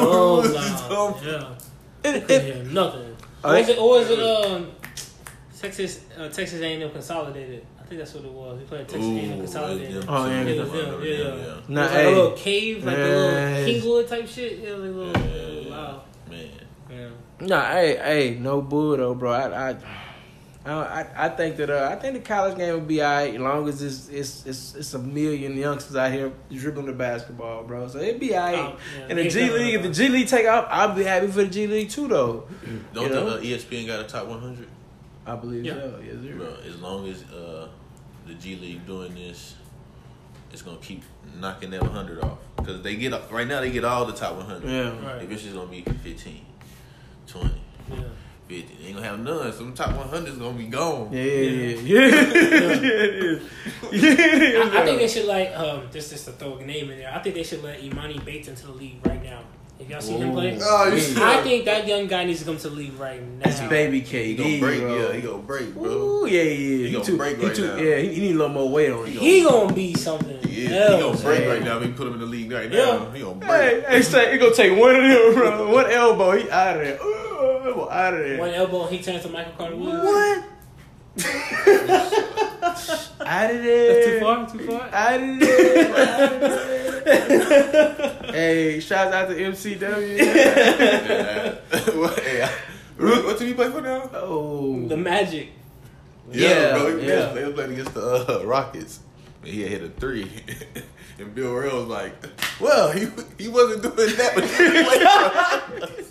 dumb loud. dumb. Yeah, It, it, hear nothing. Oh, Or was it? Or was it? Um, Texas, uh, Texas A&M consolidated. I think that's what it was. We played Texas Ooh, A&M consolidated. them Oh, two, yeah, yeah, yeah, remember yeah, yeah. Nah, it was like hey. a little cave, like a little Yes. Kingwood type shit. Yeah, like a little, Yeah, little loud. man. Yeah. Nah, hey, hey, no bull though, bro. I, I, I, I think that uh, I think the college game will be alright as long as it's it's it's, it's a million youngsters out here dribbling the basketball, bro. So it'd be alright. Oh, yeah, and the G definitely League, if the. G League take off, I'll be happy for the G League too, though. Don't You the uh, ESPN got a top 100? I believe Yeah. so. Yes, sir. Bro, as long as uh, the G League doing this, it's gonna keep knocking that 100 off. Because they get right now, they get all the top 100. Yeah. Right. Eventually, it's gonna be 15, 20, Yeah. 50. They ain't gonna have none. So the top 100 is gonna be gone. Yeah, yeah, yeah, yeah. (laughs) yeah, it is. Yeah, it is. I, I think they should like um just just to throw a name in there. I think they should let Emoni Bates into the league right now. Have y'all seen him play? Oh, Yeah. I think that young guy needs to come to the league right now. That's baby He KD, gonna break, bro. yeah, he gonna break, bro. Ooh, yeah, yeah. He, gonna too, break he right too, now. Yeah, he, he need a little more weight on him. He gonna be something. Yeah, he else. gonna break man. right now. We can put him in the league right Yeah. now. He gonna break. Hey, hey, say it gonna take one of them, bro. One elbow, he out of there. Ooh, out of there. One elbow, he turns to Michael Carter Williams. What? Out of there. That's too far. Too far. Out of there. Out hey, shouts out to MCW. Yeah. (laughs) what, hey, I- what, what team you play for now? oh, The Magic. Yeah, bro. He, yeah. They was playing against the uh, Rockets. And he had hit a three. (laughs) and Bill Worrell was like, well, he he wasn't doing that, but (laughs) he played for us."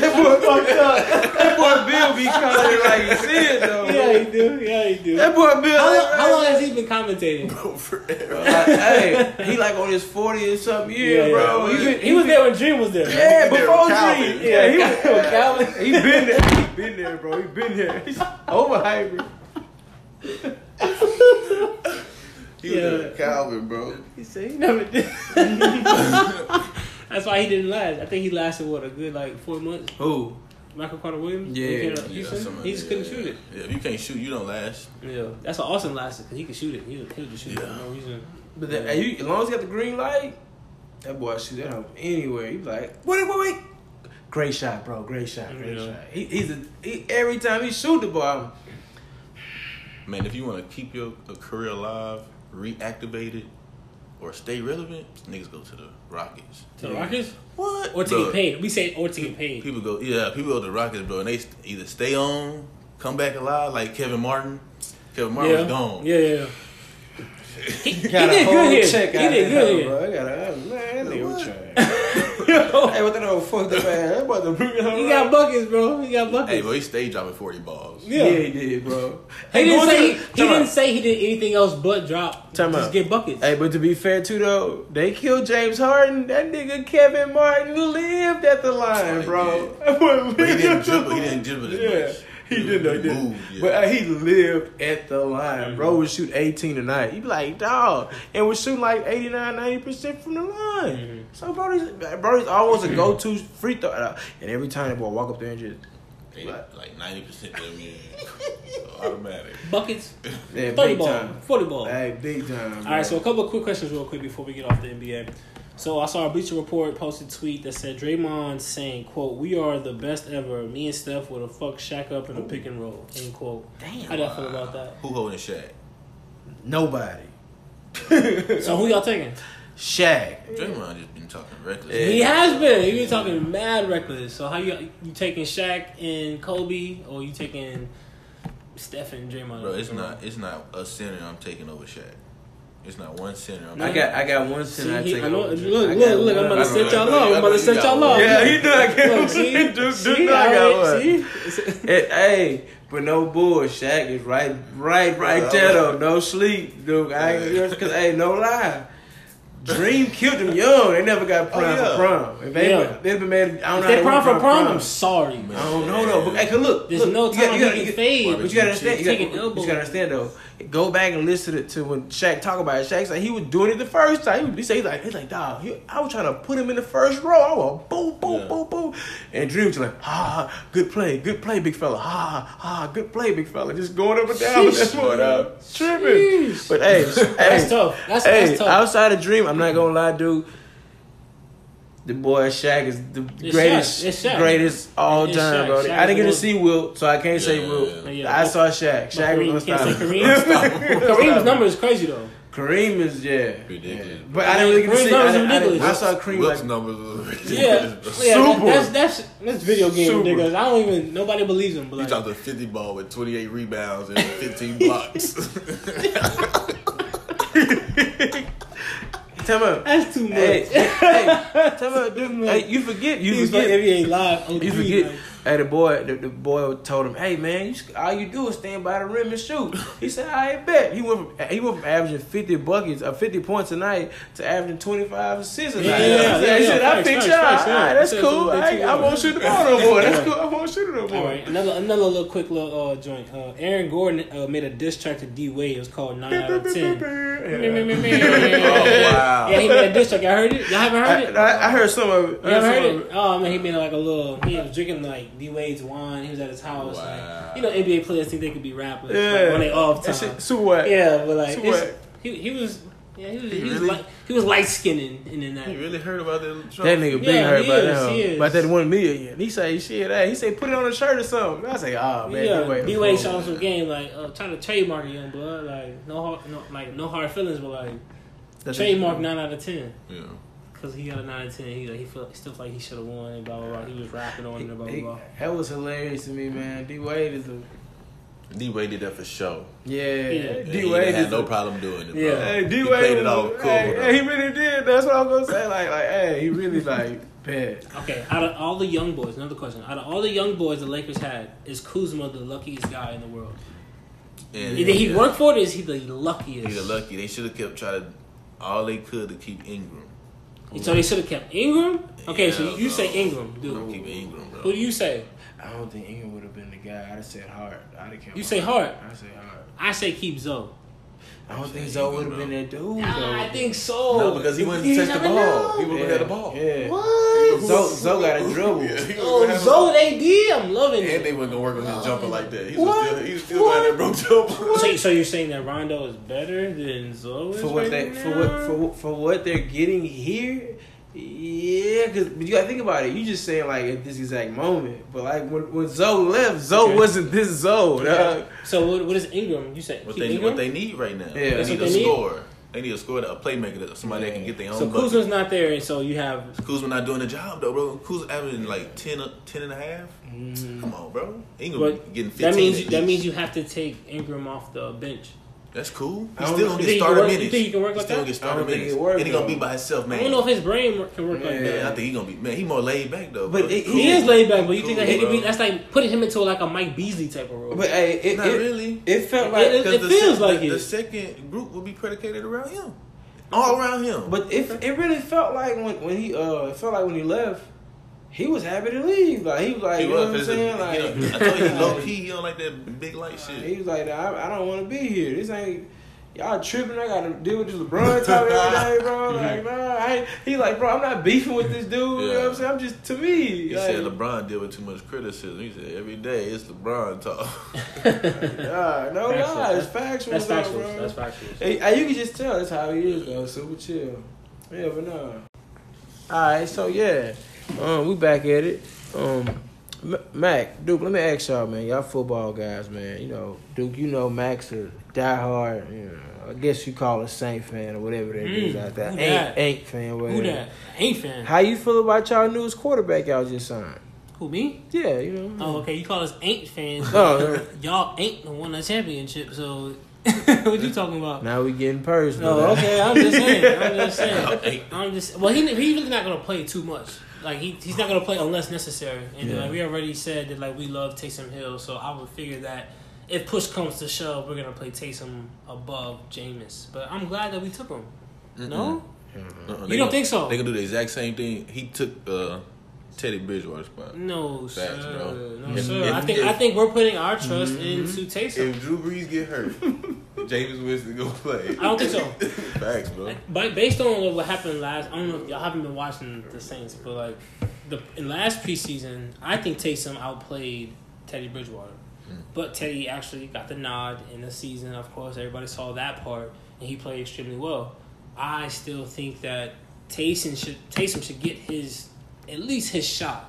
That boy fucked up. That boy Bill be calling it like you see it though. Yeah, he do. Yeah, he do. That boy Bill. How, long, how long has he been commentating? Bro, forever. like, hey, he like on his 40 or something years, bro. yeah. He, been, He was there when Dream was there. Yeah, He before with Calvin. Yeah, he was With Calvin. (laughs) He been there. He been there, bro. He been there. He's overhyped. He was Yeah. there with Calvin, bro. He said he never did. (laughs) That's why he didn't last. I think he lasted what a good like four months. Who? Michael Carter Williams. Yeah. When he came to Yeah, Houston, some of- he just yeah, couldn't yeah. shoot it. Yeah, if you can't shoot, you don't last. Yeah, that's what Austin lasted because he could shoot it. He would, he would just shoot it Yeah. for no reason. But that, hey, you, as long as you got the green light, that boy shoot that up anywhere. He's like, wait, wait, wait. Great shot, bro. Great shot. Great Yeah. shot. He, he's a, he, every time he shoot the ball. Man, if you want to keep your career alive, reactivate it, or stay relevant, niggas go to the Rockets. To the Rockets What? or to Bro, get paid. We say or to get paid. People go, yeah, people go to the Rockets, bro, and they st- either stay on, come back alive, like Kevin Martin. Kevin Martin yeah. was gone. Yeah, yeah. He, he Got a did whole good here. check He out did there, good here. bro. I got a man. That nigga was What? trash. (laughs) hey, what that old fucked up ass? That boy the bring He got buckets, bro. He got buckets. Hey, bro, he stayed dropping 40 balls. yeah. Yeah, he did, bro. He didn't say he, he didn't say he did anything else but drop. Time just out. get buckets. Hey, but to be fair too though, they killed James Harden. That nigga Kevin Martin lived at the line, bro. That But he didn't lived. dribble. He didn't dribble as Yeah, much. He didn't. though, He didn't. moved, yeah. But uh, he lived at the line. Bro would shoot 18 tonight. He'd be like, dog. And was shooting like 89, 90% from the line. Mhm. So Brody's, Brody's always a go-to free throw. uh, And every time that boy walk up there and just, They, like 90% of them, yeah. Automatic. (laughs) buckets. (laughs) yeah, 30 big ball. time. 40 ball. Hey, big time. All right, so a couple of quick questions real quick before we get off the NBA. So I saw a Bleacher Report posted tweet that said Draymond saying, "quote We are the best ever. Me and Steph would have fucked Shaq up in a pick and roll." End quote. Damn. How do y'all feel about that? Who holding Shaq? Nobody. (laughs) So who y'all taking? Shaq. Draymond just been talking reckless. Yeah. He has been. He been talking mad reckless. So how you you taking Shaq and Kobe, or you taking Steph and Draymond? Bro, it's not it's not a center I'm taking over Shaq. It's not one center I'm I got I got one See, center I he, take I know, over. look, look, look! I'm one. about to set know, y'all I up. I'm I about know to set you y'all got up. Yeah, he know I got Look, one. see, (laughs) Dude, dude see, know I got one. see? It, hey, but no bull. Shaq is right, right, right there though. No sleep, dude. I ain't because hey, no lie. Dream killed them young. They never got oh, prime yeah. for prom. If they Yeah. they've been made. I don't If know. they how prom for prom, prom. I'm sorry, man. I don't know though. But hey, 'cause look, There's look, no you gotta- time you gotta- you gotta- fade. But you gotta understand. You gotta, you gotta understand though. Go back and listen to, to when Shaq talk about it. Shaq said he was doing it the first time. He, said he's like he's like dog. He, I was trying to put him in the first row. I was boom boom Yeah. boom boom. And Dream was like ha, ha good play, good play, big fella. Ha ha, good play, big fella. Just going up and down. with Sheesh. that one up, tripping. But hey, That's hey, tough. That's, hey, that's tough. outside of Dream, I'm not gonna lie, dude. The boy Shaq is the It's greatest, Shaq. It's Shaq. greatest all It's time, Shaq. bro. Shaq I didn't get to see Wilt, so I can't say Yeah, Wilt. yeah, yeah. I saw Shaq. But Shaq Kareem, was can't say unstoppable. Kareem. (laughs) Kareem's number is crazy though. Kareem is yeah, Ridiculous. yeah. But I didn't really get to Kareem's see. numbers I, didn't- I, didn't- I saw Kareem Wilt's like numbers was Yeah, ridiculous. yeah. Super. That's that's that's video game Super. niggas. I don't even nobody believes him. But He like, dropped a 50 ball with 28 rebounds and 15 blocks. (laughs) (laughs) Tell me, that's too much. hey, hey, tell me, dude, (laughs) hey, you forget, you he was like forget. NBA live. OD, You forget. like, Hey, the boy, the, the boy told him, "Hey man, you, all you do is stand by the rim and shoot." He said, "I bet." He went from he went from averaging fifty buckets, uh, fifty points a night to averaging twenty five assists a Yeah, night. yeah, He yeah, said, yeah, he said, "I fix y'all. All that's cool. I, I won't shoot the ball no more. That's cool. I won't shoot it no All more." right, another another little quick little uh, joint. Uh, Aaron Gordon uh, made a diss track to D Wade. It was called Nine Out of Ten. (laughs) Yeah. (laughs) oh, wow. Yeah, he made a diss track. Y'all heard it? Y'all haven't heard it? I, I, I heard some of it. You ever heard it? Oh man, he made like a little. He was drinking like D Wade's wine. He was at his house. Wow. Like, you know, NBA players think they could be rappers Yeah, like, when they off time. shit super whack. Yeah, but like Super it's, he he was yeah he was he, He was really- light he was light skinned in, in that. You really heard about that? That nigga big Yeah, hurt he about is, that. he huh? is. About that one million. He say shit. Hey, he say put it on a shirt or something. I say, oh man, yeah, D-Wade D the Wade fool. shot some game like uh, trying to trademark a young blood like no hard no like no hard feelings but like That's trademark nine out of ten Yeah. Because he got a nine out of ten. He like he felt still like he should have won and blah blah blah. He was rapping on it and blah blah blah. that was hilarious to me, man. D Wade is a D Wade did that for show. yeah. Yeah. D he Wade had no a, problem doing it. Yeah. Bro. Hey, D He Wade played it all cool. Hey, hey, he really did. That's what I was gonna say. Like, like, hey, he really (laughs) like bad. Okay, out of all the young boys, another question. Out of all the young boys the Lakers had, is Kuzma the luckiest guy in the world? And- Either he yeah. worked for it or is he the luckiest? He's lucky. They should have kept trying to all they could to keep Ingram. So they should have kept Ingram? Okay, so you bro. say Ingram, I'm dude. keeping Ingram, bro. Who do you say? I don't think Ingram would have been the guy. I'd have said Hart. I'd have kept You say Hart? I say Hart. I say keep Zo. I don't think Zo would have been that dude. though. I think so. No, because he wouldn't You touch the ball. know. He wouldn't yeah, have the ball. Yeah. What? Zo, Zo got a dribble. (laughs) Yeah, he Oh, was having- Zo AD, I'm loving And it. And they wasn't gonna work on his jumper like that. He What? was still, he was still got that broke jumper. So, so you're saying that Rondo is better than Zo? for what right they now? for what for what- for what they're getting here. Yeah, because you gotta think about it. You just saying like at this exact moment, but like when, when Zo left, Zo Okay. wasn't this Zo. dog. So what, what is Ingram? You say What they Ingram? what they need right now. Yeah. they need a they need? scorer. They need a scorer, a playmaker, that- somebody that can get their own so bucket. Kuzma's not there, and so you have Kuzma not doing the job though, bro. Kuzma averaging like 10, uh, 10 and a half. Mm. Come on, bro. Ingram But getting fifteen. that means that means you have to take Ingram off the bench. That's cool. I He don't still gonna get started he starter can work- you minutes. think he can work like still that? gonna get I starter don't think minutes. it work, and he gonna be by himself, man. I don't know if his brain can work like that. I think he gonna be man. He more laid back though. But it- Cool. He is laid back, but you think that he be? That's like putting him into like a Mike Beasley type of role. But hey, it, Not it, really. it felt like it- Because the feels sec- like the, it. the second group will be predicated around him, all around him. But it it really felt like when when he uh it felt like when he left, he was happy to leave. Like he was like, he you know what I'm saying? he- Like he don't- I told you he low key. (laughs) He don't like that big light shit. he was like, I, I don't want to be here. This ain't y'all tripping. I got to deal with this LeBron talk every day, bro. (laughs) Like, nah, I he like, bro, I'm not beefing with this dude. You know what I'm saying? I'm just to me. He like, said LeBron deal with too much criticism. He said every day it's LeBron talk. (laughs) Nah, no Factual. lie, it's factual, That's factual. bro. That's factual. Hey, hey, you can just tell that's how he is though. Super chill. Yeah, but nah. All right, so yeah, um, we back at it. Um, Mac, Duke, let me ask y'all, man. Y'all football guys, man. You know, Duke, you know Mac's a diehard. You know, I guess you call a Saint fan or whatever that is Mm, out there. who Ain't that? ain't fan. Whatever. Who that? Ain't fan. How you feel about y'all newest quarterback y'all just signed? Who me? Yeah, you know. Oh, okay. You call us ain't fans. Oh, Y'all ain't the won the championship. So (laughs) what you talking about? now we getting personal. Oh, okay. I'm just saying. I'm just (laughs) saying. ain't. I'm just. Well, he he really not gonna play too much. Like he he's not gonna play unless necessary. And Yeah. like we already said that like we love Taysom Hill. So I would figure that if push comes to shove, we're gonna play Taysom above Jameis. But I'm glad that we took him. No, Uh-uh, you they don't gonna- think so? They gonna do the exact same thing. He took uh, Teddy Bridgewater spot. No, Facts, sir. bro. No, If- sir. if- I think if- I think we're putting our trust mm-hmm. into Taysom. If Drew Brees get hurt, (laughs) James Winston gonna play. I don't think so. (laughs) Facts, bro. But based on what happened last, I don't know if y'all haven't been watching the Saints, but like the in last preseason, I think Taysom outplayed Teddy Bridgewater. Mm. But Teddy actually got the nod in the season. Of course, everybody saw that part, and he played extremely well. I still think that Taysom should Taysom should get his at least his shot.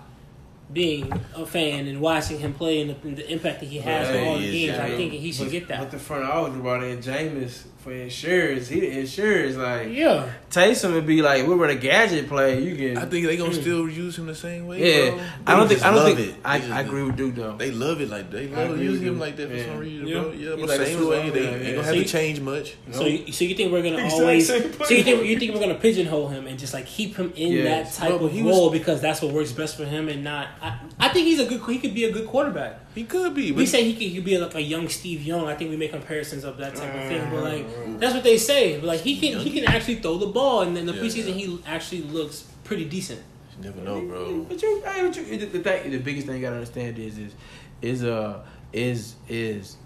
Being a fan and watching him play and the, and the impact that he has on all the he games, I yeah. think he should get that. But the front office brought in Jameis for insurance. He the insurance like yeah, Taysom would be like we were a gadget play. You can I think they gonna Mm. still use him the same way. yeah. bro. I don't think I don't love think it. I, just- I agree with Duke though. They love it like they I love agree using with him like that for Yeah. some reason, Yeah. bro. Yeah, He's but like same way they ain't yeah. gonna have you- to change much. So you, so you think we're gonna He always? So you think you think we're gonna pigeonhole him and just like keep him in Yes. that type No, of he was- role because that's what works best for him and not? I, I think he's a good. He could be a good quarterback. He could be, We but say he could, he could be like a young Steve Young. I think we make comparisons of that type of thing. But like that's what they say. But like he can he can actually throw the ball, and then the Yeah. preseason he actually looks pretty decent. you never know, bro. But you, hey, but you, the, the thing, the biggest thing you gotta understand is, is, is, uh, is, is,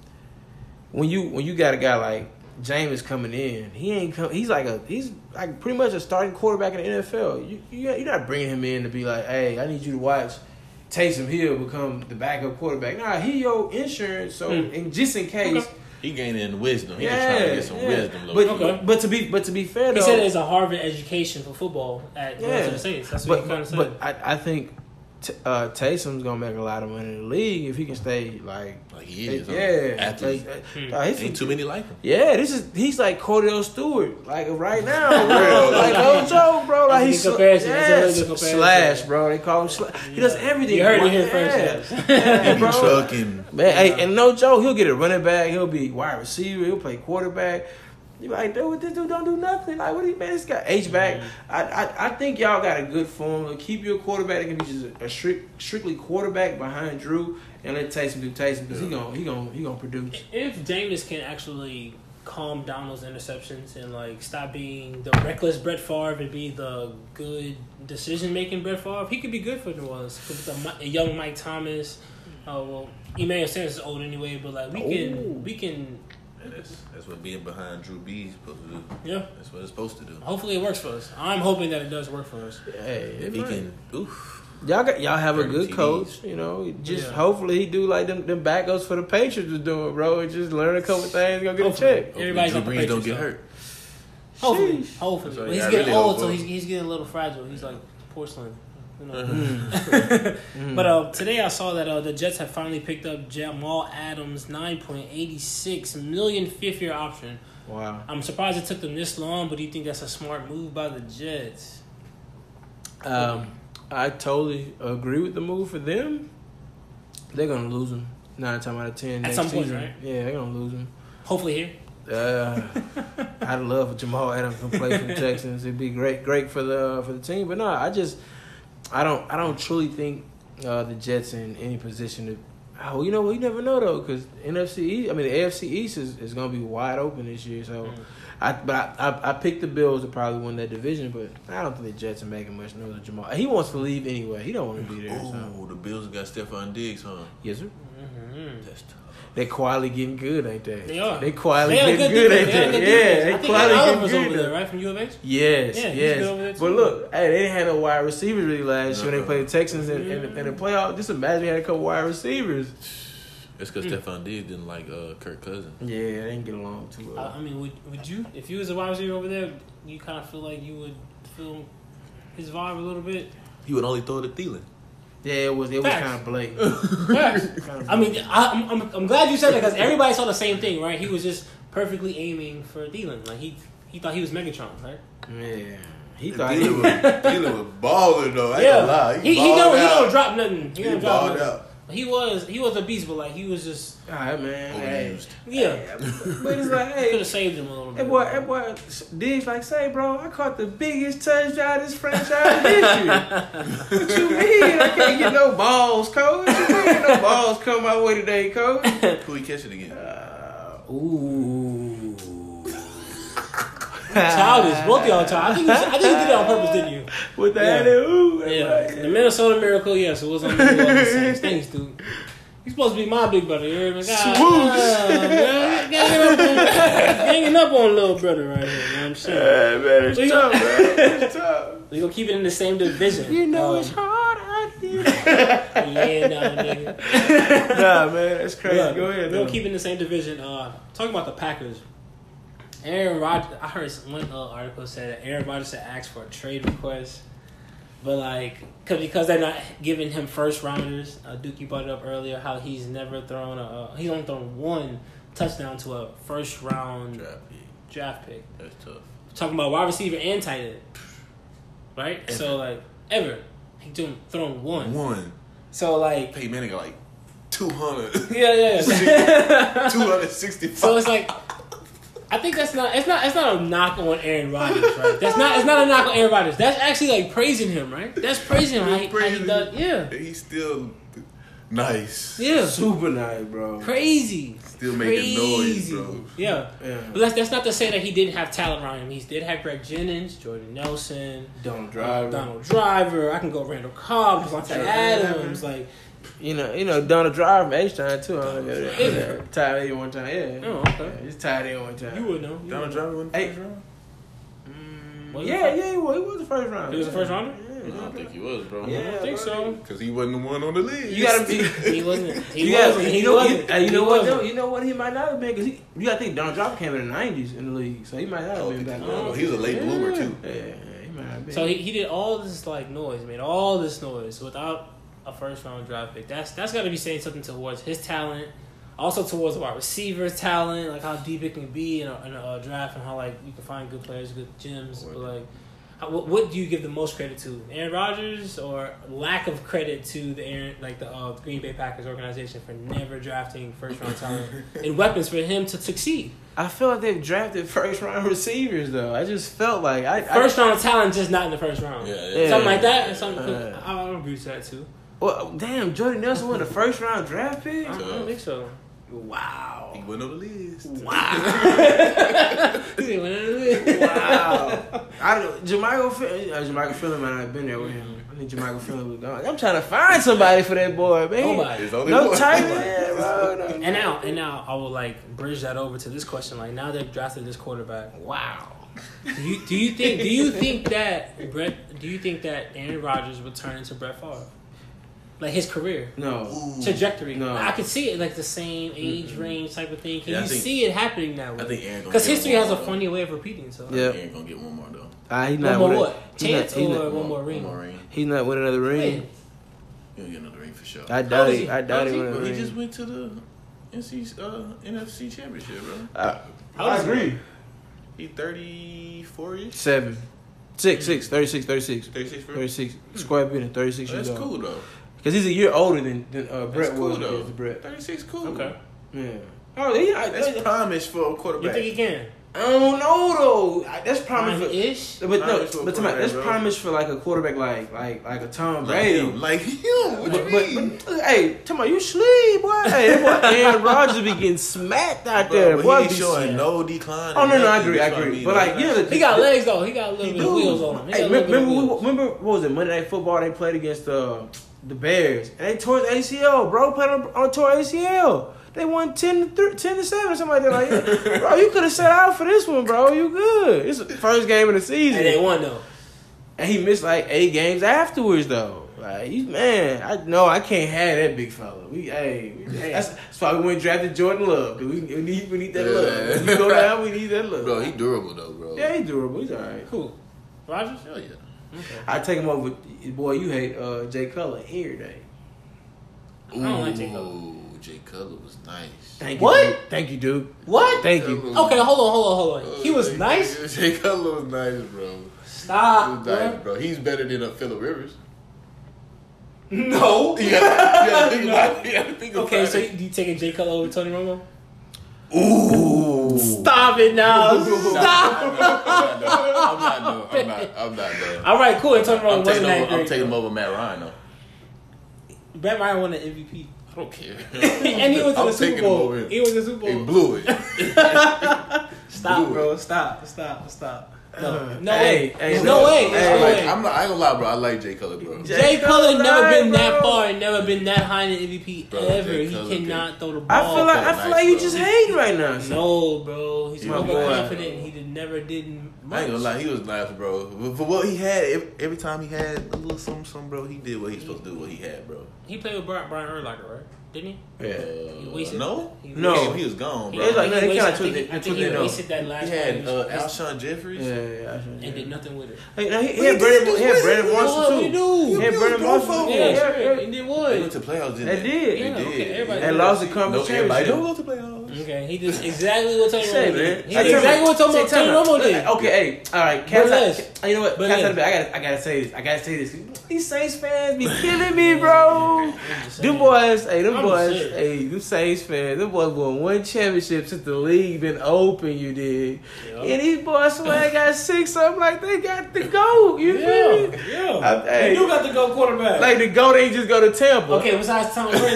when you when you got a guy like James coming in, he ain't come. He's like a he's like pretty much a starting quarterback in the NFL. You, you you're not bringing him in to be like, hey, I need you to watch. Taysom Hill become the backup quarterback. Nah, he your insurance. So, Hmm. and just in case, Okay. He gaining wisdom. He yeah, just trying to get some yeah. wisdom. But, But, Okay. but to be but to be fair He though, said it's a Harvard education for football at Yeah. Washington State. That's what but he kind of said. but I, I think t- uh, Taysom's gonna make a lot of money in the league if he can stay like like he is, huh? yeah, Athletes. like, Hmm. uh, he's- Ain't too many like him. Yeah, this is he's like Kordell Stewart, like right (laughs) now, bro. like no joke, bro. Like he's good comparison. That's a yeah, comparison. slash, bro. They call him slash. He does everything. You heard it here first. Yeah, (laughs) He bro. trucking. Man, hey, and no joke, he'll get a running back. He'll be wide receiver. He'll play quarterback. You like, dude, this dude don't do nothing. Like, what do you man? This guy H back. I, I I think y'all got a good formula. Keep your quarterback that can be just a, a strict, strictly quarterback behind Drew, and let Taysom do Taysom because he gonna he gonna he gonna produce. If Jameis can actually calm down those interceptions and like stop being the reckless Brett Favre and be the good decision making Brett Favre, he could be good for New Orleans. With a, young Mike Thomas, uh, well, Emmanuel Sanders is old anyway, but like we Ooh. can we can That's, that's what being behind Drew Brees supposed to do. yeah. That's what it's supposed to do. Hopefully it works for us. I'm hoping that it does work for us. Hey, If he can, oof. Y'all got y'all have a good TDs. coach, you know. Just Yeah. hopefully he do like them them backups for the Patriots was doing, bro. and Just learn a couple things, gonna get a Hopefully. check. Everybody's Drew on the Brees don't get hurt. Hopefully, Sheesh. hopefully. That's But he's I getting really old, so he's, he's getting a little fragile. He's like porcelain. You know. Mm. (laughs) (laughs) But uh, today I saw that uh, the Jets have finally picked up Jamal Adams' nine point eighty six million fifth year option. Wow. I'm surprised it took them this long, but do you think that's a smart move by the Jets? Um, I totally agree with the move for them. They're gonna lose him nine times out of ten. At next some point, season. right? Yeah, they're gonna lose him. Hopefully here. Uh, I'd love for Jamal Adams to play for the (laughs) Texans. It'd be great, great for the for the team. But no, I just, I don't, I don't truly think uh, the Jets in any position to. Oh, you know what? You never know though, because NFC East. I mean, the AFC East is, is going to be wide open this year. So, Mm. I but I, I I picked the Bills to probably win that division, but I don't think the Jets are making much noise. Jamal, he wants to leave anyway. He don't want to be there. So. Oh, the Bills got Stefon Diggs, huh? Yes, sir. That's tough. They quietly getting good, ain't they? They are. They quietly They have getting good good, defense. ain't They they? Yeah, they I think quietly Oliver's getting over good. there, right, from U of H. Yes, Yeah, yes. good over there, but look, hey, they didn't have no wide receivers really last year when they played the Texans in, in, the, in the playoff. Just imagine they had a couple wide receivers. It's because Stefon Diggs didn't like uh, Kirk Cousins. Yeah, they didn't get along too well. I mean, would would you, if you was a wide receiver over there, you kind of feel like you would feel his vibe a little bit. He would only throw it at Thielen. Yeah, it was it was kind of blatant. (laughs) Facts. I mean, I, I'm, I'm, I'm glad you said that because everybody saw the same thing, right? He was just perfectly aiming for Thielen. Like he he thought he was Megatron, right? Yeah, he And thought he (laughs) was. was, was balling though. I ain't gonna lie. he he balled don't he don't drop nothing. He, He don't drop nothing. out. He was he was a beast, but like he was just All right, man. Hey. Overused. yeah. (laughs) But it's like, hey, Could hey, have saved him a little That bit. boy, that boy, Diggs like say, bro, I caught the biggest touchdown this franchise history. what you mean? I can't get no balls, coach. What you mean no balls come my way today, coach? Who he catching again? Uh, ooh. (laughs) Childish, both of y'all childish. I think, you, I think you did it on purpose, didn't you? With the Yeah. ooh. Yeah, boy- the Minnesota Miracle, yes, it was on the the same things, dude. He's supposed to be my big brother. You hear me? God, Swoosh. damn, man. Ganging up, on, ganging up on little brother right here. You know what I'm saying? Yeah, man, it's We- tough, man. (laughs) It's tough. We gonna keep it in the same division. You know Um, it's hard out here. (laughs) Yeah, nah, nigga. nah, man, that's crazy. Yeah, Go ahead. We'll though. keep it in the same division. Uh, talking about the Packers. Aaron Rodgers. I heard one uh, article said that Aaron Rodgers had asked for a trade request, but like, cause because they're not giving him first rounders. Uh, Dookie brought it up earlier how he's never thrown a. Uh, he's only thrown one touchdown to a first round Draft pick. draft pick. That's tough. Talking about wide receiver and tight end, right? Ever. So like ever, he doing thrown one. One. So like, Peyton Manning got like 200. yeah, yeah. (laughs) 265. So it's like, I think that's not. It's not. It's not a knock on Aaron Rodgers, right? That's not. It's not a knock on Aaron Rodgers. That's actually like praising him, right? That's praising him. How he, how he Praising does. Yeah, He's still nice. yeah. Super nice, bro. Crazy. Still making noise, bro. Yeah. Yeah. But that's, that's not to say that he didn't have talent around him. He did have Greg Jennings, Jordan Nelson, Don't uh. Donald Driver. I can go Randall Cobb, Davante Jordan Adams. Like, You know, you know, Donald Driver from H-Town too. I don't know if Is it? Tied in one time, yeah. oh, okay. Yeah, he's tied in one time. You would know. You Donald would. Driver went Hey. first round? Mm, yeah, yeah, he was. He was the first round. He was the first rounder? Yeah, I don't think he was, bro. Yeah, I don't think bro. so. Because he wasn't the one on the list. You gotta be. (laughs) He wasn't. He you, gotta, wasn't. you He know, wasn't. You, hey, you He know what? wasn't. Though? You know what? He might not have been because he. You gotta think Donald Driver came in the nineties in the league, so he might not have been back he was. then. He was a late bloomer, too. Yeah, yeah, he might have been. So he, he did all this like noise, made all this noise without a first round draft pick. That's that's got to be saying something towards his talent, also towards the wide receiver's talent, like how deep it can be in a, in a uh, draft and how like you can find good players, good gems. But like, how, what, what do you give the most credit to, Aaron Rodgers, or lack of credit to the Aaron like the uh, Green Bay Packers organization for never drafting first round talent (laughs) and weapons for him to succeed? I feel like they've drafted first round receivers though. I just felt like I First round talent, just not in the first round. Yeah, Yeah. Something like that. Something. Uh, I, I agree with that too. I, well, damn, Jordy Nelson won the first round draft pick. I don't, think so. Wow. He went on the list. wow. (laughs) (laughs) Wow. I don't, Jermichael, Phil- uh, Jermichael Phillips might not have been there with him. I think Jermichael Phillips was gone. I'm trying to find somebody for that boy, man. Nobody. Only No one. tight (laughs) end, bro. No. And now, and now, I will like bridge that over to this question. Like now they've drafted this quarterback. Wow. Do you do you think do you think that Brett? Do you think that Aaron Rodgers would turn into Brett Favre? Like his career No. trajectory. No. I could see it like the same age range type of thing. Can Yeah, you think- see it happening that I think Aaron Because history one has a more, though. funny way of repeating. So Yeah. Aaron gonna get one more though. Ah, he's one not more winning- what? he's not- Chance he's or not- one more One ring? more ring. He's not winning another ring. When? He'll get another ring for sure. I How doubt is it. he? I doubt He, he winning bro, a he ring. just went to the NC uh, NFC Championship, bro. I, How old is he? He 34 ish. Seven. Six, six, 36, 36. 36 bro. 36. Square business, 36 Oh, years that's old. cool though. Because he's a year older than, than uh, Brett That's cool was though. Brett. 36 cool. Okay. Yeah. Oh, yeah. That's I, promise for a quarterback. You quarterback. think he can? I don't know though. That's promise for. ish. But no, Promise for a but to my, that's bro. promise for like a quarterback like like like a Tom like Brady. him, like him. What But, you but, mean? but hey, tell me, you sleep, boy. Hey, that boy (laughs) Aaron Rodgers be getting smacked out there. Bro, Boy, but he be ain't showing smacked. no decline. Oh no, no, I agree, I you know agree. mean? But like, you know, the, He got legs though. He got a little He bit of wheels on him. He Hey, a remember, remember, wheels. remember what was it? Monday Night Football. They played against uh, the Bears, and they tore his ACL. Bro, played on, on tore ACL. They won 10 to, 3, 10 to 7, something like that. Like, (laughs) bro, you could have set out for this one, bro. You good. It's the first game of the season. And they won though. And he missed like eight games afterwards, though. Like, he's, man, I know I can't have that big fella. We, hey, hey that's, that's why we went and drafted Jordan Love. 'cause We, we, need, we need that Yeah. love. When you go down, we need that (laughs) love. Bro, he durable though, bro. yeah, he's durable. He's all right. Who? Rogers? Hell yeah. Okay. I take him over. Boy, you hate uh, Jay Cutler every day. I don't like Jay Cutler. Jay Cutler was nice. Thank What? you, Duke. Thank you, Duke. What? Thank you. Okay, hold on, hold on, hold on. He was Jay- nice. (laughs) Jay Cutler was nice, bro. He Stop, was nice, bro. bro. He's better than a Philip Rivers. No. (laughs) You gotta, you gotta think about. (laughs) You gotta about Okay, so it. you, you taking Jay Cutler over Tony Romo? Ooh. Stop it now. (laughs) Stop. I'm not, I'm not, I'm not, I'm not done. All right, cool. And Tony Romo I'm wasn't taking, that over, I'm taking over Matt Ryan, though. Matt Ryan won the MVP. I don't care. (laughs) and he was in I'm the Super taking him Bowl. over. He was in the Super Bowl. He blew it. (laughs) Stop, bro. Stop. Stop. Stop. No, uh-huh. no Hey, way. hey, There's no. no way. Hey, I no like, way. I'm not, I ain't gonna lie, bro. I like Jay Cutler, bro. Jay- Jay Cutler never been bro. that far and never been that high in the MVP Bro, ever. Jay He Cutler cannot throw the ball. I feel like I Nice, feel like you bro. just hating right now. son. no, bro. He's He's more my boy. confident. and He did, never did much. I ain't gonna lie, he was nice, bro. For for what he had, every, every time he had a little something, something, bro, he did what he supposed to do. What he had, bro. He played with Brian, Brian Urlacher, right? Didn't he? Yeah. He wasted- no, he No. he was gone, bro. Yeah, it's like- no, he they wasted- kinda I took think, it- I think he it off. wasted that last he had uh, He- Alshon Jeffries. Yeah, yeah, I and did nothing with it. Hey, no, he, he had he Brandon, did he had just Brandon win. Marshall too. we do? He had You Brandon do Marshall. both of Yeah, Yeah, sure. yeah. He did They went to playoffs, didn't They they? did. Yeah, They did. everybody And lost the No, conference everybody championship. don't go to playoffs. Okay, he did exactly what Tony Say, Romo man. did. He did exactly what Tony, say, tell Tony. Romo did. Okay, hey, all right, But Cats. less. I, you know what? Cats. I gotta, I gotta say this. I gotta say this. These Saints fans be killing me, bro. Them boys, hey, them I'm boys, serious. hey, them Saints fans, them boys won one championship since the league been open. You did, Yeah. and these boys swear got six. something like they got the goat. You feel Yeah, me? yeah. I- hey. you got the go quarterback. Like the goat ain't just go to Tampa. okay, besides Tom Brady,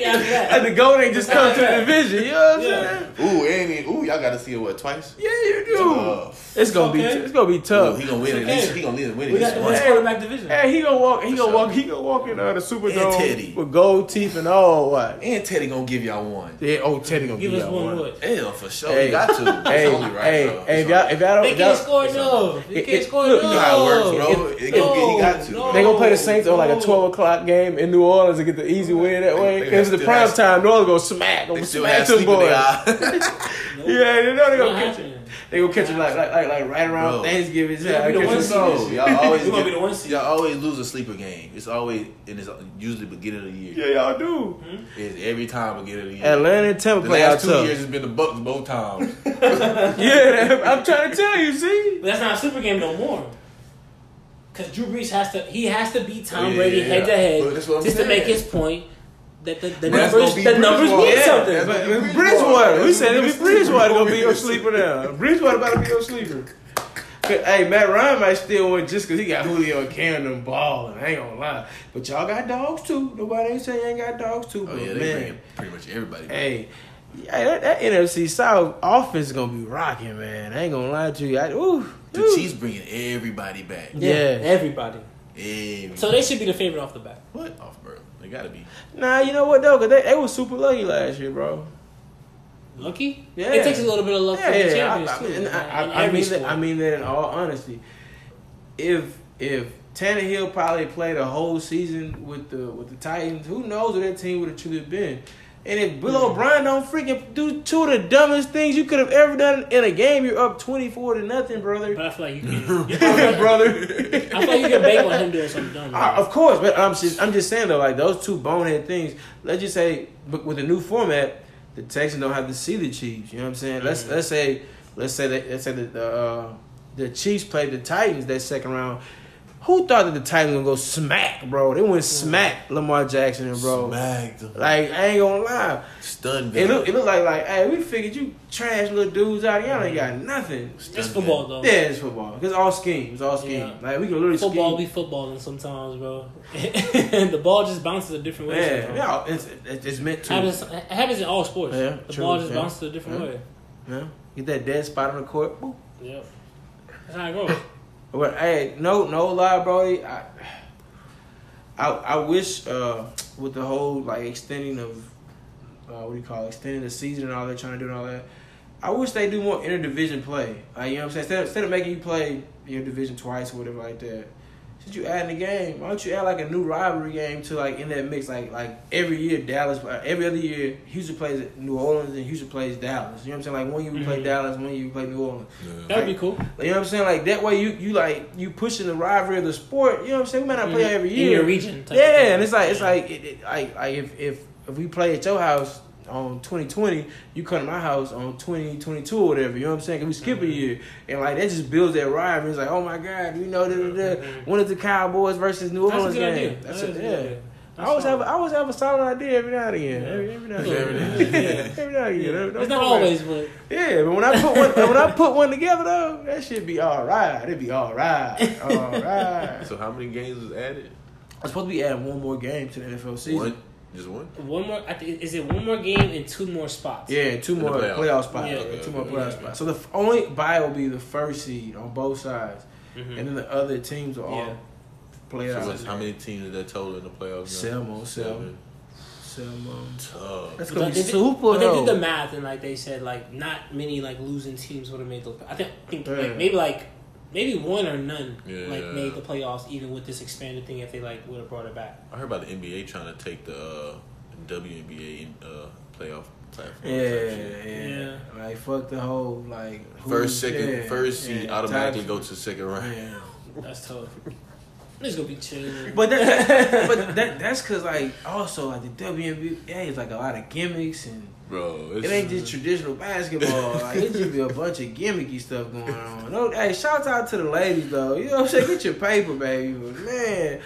yeah. Like the goat ain't just come to the division. You know what I'm Yeah. saying? Ooh, and he, ooh, y'all got to see it what twice. Yeah, you do. Uh, it's gonna be, it's gonna be ooh, tough. he gonna win it. okay. He gonna win it. we it got this the one. quarterback division. Hey, he gonna walk. He For gonna sure. walk. He gonna walk in uh, the Superdome And Teddy. with gold teeth and all. What? And Teddy gonna give y'all one. Yeah. Oh, Teddy gonna Give give us y'all one one. what? Yeah, for sure. Hey, you got to. Hey, only right, hey, bro. hey, if y'all, if y'all don't, They can't score it's enough. They can't score look, enough. you know how it works, bro. It- It gonna get- he got to. No, they gonna play the Saints on like a no. twelve o'clock game in New Orleans to get the easy win that way. They Because the still prime have- time, New Orleans gonna smack, They gonna still smack have them sleep boys. (laughs) Nope. Yeah, they know they gonna catch it. happening. They gonna catch it like like like, like right around Bro. Thanksgiving. They gonna be the Catch one so- y'all (laughs) always We gonna get- be the one seed. Y'all always lose a sleeper game. It's always and it's usually beginning of the year. Yeah, y'all do. Hmm? It's every time beginning of the year. Atlanta and Tampa the play out last two tough. years it's been the Bucs both times. (laughs) Yeah, I'm trying to tell you. See. But that's not a super game no more. Because Drew Brees has to, he has to beat Tom Oh, yeah, Brady yeah, head to yeah. head But that's what I'm just to make his point that the, the numbers, be the numbers mean Yeah, something. that's But gonna be Bridgewater, we That's said it gonna was be Bridgewater gonna be your sleeper now. Bridgewater about to be your sleeper. Hey, Matt Ryan might still win just because he got Julio and Cam them balling. I ain't gonna lie. But y'all got dogs too. Nobody ain't saying you ain't got dogs too. Oh yeah, they man, bring pretty much everybody. back. hey, yeah, that, that NFC South offense is gonna be rocking, man. I ain't gonna lie to you. I, ooh, The ooh. Chiefs bringing everybody back. Yeah. everybody. Everybody. So they should be the favorite off the bat. what off, bro? They gotta be. Nah, you know what though? Cause they, they was super lucky last year, bro. Lucky? Yeah. It takes a little bit of luck Yeah, for the yeah. champions I, I, too. mean, I, in I, I mean that. I mean that in all honesty. If if Tannehill probably played a whole season with the with the Titans, who knows what that team would have truly been. And if Bill Hmm. O'Brien don't freaking do two of the dumbest things you could have ever done in a game, you're up twenty four to nothing, brother. But I feel like you can. (laughs) I brother. I feel like you can bank on him doing something dumb. Uh, of course, but I'm just, I'm just saying though, like those two bonehead things. Let's just say, but with the new format, the Texans don't have to see the Chiefs. You know what I'm saying? Let's Mm-hmm. let's say, let's say that let's say that the uh, the Chiefs played the Titans that second round. Who thought that the Titans gonna go smack, bro? They went smack Lamar Jackson and bro. Smacked them. Like I ain't gonna lie, Stunned it them. look it look like like hey, we figured you trash little dudes out. Y'all ain't got nothing. It's football them. though. Yeah, it's football. It's all scheme. It's all scheme. Yeah. Like we can literally Football scheme. be footballing sometimes, bro. and (laughs) the ball just bounces a different way. Yeah, yeah, it's, it's it's meant to. Happens, it happens in all sports. Yeah, the true, ball just yeah. bounces a different Yeah. way. Yeah. Get that dead spot on the court. Boop. Yep. That's how it goes. (laughs) But hey, no, no lie, bro. I, I, I wish uh, with the whole like extending of uh, what do you call it, extending the season and all that, trying to do and all that. I wish they do more interdivision play. Like you know what I'm saying. Instead of, instead of making you play your division twice or whatever like that, since you adding the game, why don't you add like a new rivalry game to like in that mix? Like like every year Dallas, uh, every other year Houston plays New Orleans and Houston plays Dallas. You know what I'm saying? Like one year we play Mhm. Dallas, one year we play New Orleans. That would be cool. You know what I'm saying? Like that way you you like you pushing the rivalry of the sport. You know what I'm saying? We might not play Mhm. every In year. your region. type Yeah, thing. and it's like it's Yeah. like it, it, like like if if if we play at your house on 2020, you come to my house on 2022 or whatever. You know what I'm saying? saying? 'Cause we skip a Mhm. year, and like that just builds that rivalry. It's like, oh my god, you know, da, da, da. Mhm. when is the Cowboys versus New That's a Orleans good game? idea. That's That it. is a Yeah. good idea. I always have I always have a solid idea every now and again. Yeah. Every, every now and Yeah. again. (laughs) Every now and again. Don't- don't It's not come always, but yeah, but when I put one when I put one together though, that should be all right. It'd be all right, all (laughs) right. So how many games was added? I'm supposed to be adding one more game to the NFL season. One, just one. one more. I think is it one more game and two more spots? Yeah, two more playoffs. playoff, spots. Yeah. Okay, two more Okay. playoff Yeah. spots. So the only bye will be the first seed on both sides, Mhm. and then the other teams will all Yeah. play So out. how many teams is that total in the playoffs? now? Seven, seven. Seven. Tough. That's But gonna be they, did- super. but they did the math and like they said like not many like losing teams would have made the. I think, think Yeah. like maybe like maybe one or none Yeah. like made the playoffs even with this expanded thing if they like would have brought it back. I heard about the NBA trying to take the uh, WNBA uh, playoff platform. Yeah, type yeah, Like fuck the whole like who- First, second, yeah, first seed yeah, automatically go to second round. Yeah. That's tough. It's gonna be chill. But that, (laughs) but that that's cause like also like the WNBA is like a lot of gimmicks and Bro, it's, it ain't just traditional basketball. (laughs) like it just be a bunch of gimmicky stuff going on. No, hey, shout out to the ladies though. You know what I'm saying? Get your paper, baby. But man,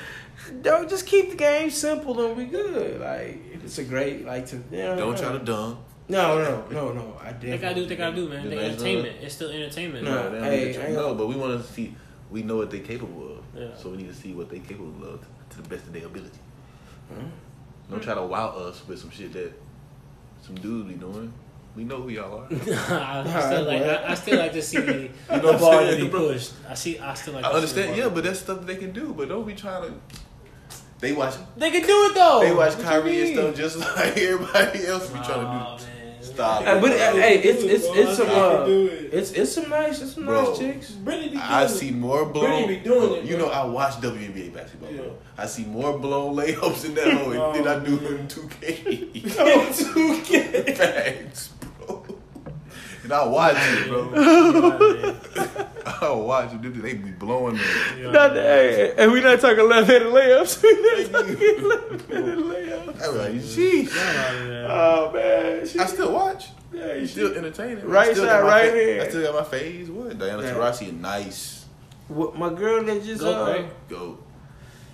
don't just keep the game simple and we good. Like it's a great like to you know, don't try to dunk. No, no, no, no. I They definitely gotta do what they gotta do, man. The They entertainment. It's still entertainment. No. they don't hey, I no, but we want to see. We know what they're capable of. Yeah. So we need to see what they're capable of to the best of their ability. Huh? Don't try to wow us with some shit that some dudes be doing. We know who y'all are. (laughs) I still like. I, I still like to see the, what the I'm bar to be pushed. I see. I still like. I to see the understand, yeah, but that's stuff that they can do. But don't be trying to. They watch. they can do it though. They watch What Kyrie and stuff just (laughs) like everybody else be Aw, trying to man. do. Stop. Hey, but uh, hey, it's it's it's some uh, it. it's it's some nice it's some Bro. nice chicks. Brittany be doing I see more blown. Brittany be doing it, You know, I watch WNBA basketball. Yeah. Bro. I see more blown layups in that hole Oh, than I do man. in 2K. (laughs) Oh, 2K. (laughs) Facts, bro. And I watch it, bro. (laughs) I watch it. They be blowing them. Not hey, and we not talking left-handed layups. (laughs) We not talking left-handed layups. I was like, sheesh. Oh man, she, I still watch. yeah, It's she, still entertaining. Right I still side, got my right fa- hand. I still got my phase. What? Diana Yeah. Taurasi, nice. what, my girl that just Go, uh, right? Go.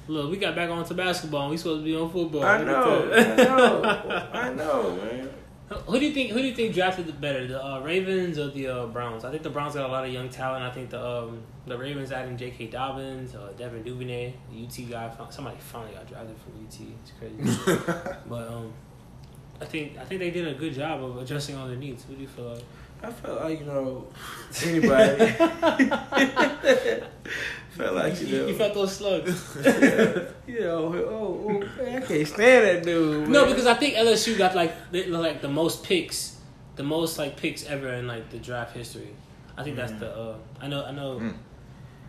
Look, we got back onto basketball. and We supposed to be on football. I know, I know, (laughs) I know, man. Who do you think? Who do you think drafted the better, the uh, Ravens or the uh, Browns? I think the Browns got a lot of young talent. I think the um, the Ravens adding J.K. Dobbins, uh, Devin Duvernay, the UT guy. Somebody finally got drafted from UT. It's crazy, (laughs) but um, I think I think they did a good job of adjusting all their needs. What do you feel like? I felt like you know anybody. (laughs) (laughs) felt like you know. you felt those slugs. (laughs) you know, oh, oh, man, I can't stand that dude. no, because I think LSU got like the, like the most picks, the most like picks ever in like the draft history. I think that's the. Uh, I know. I know. Mm.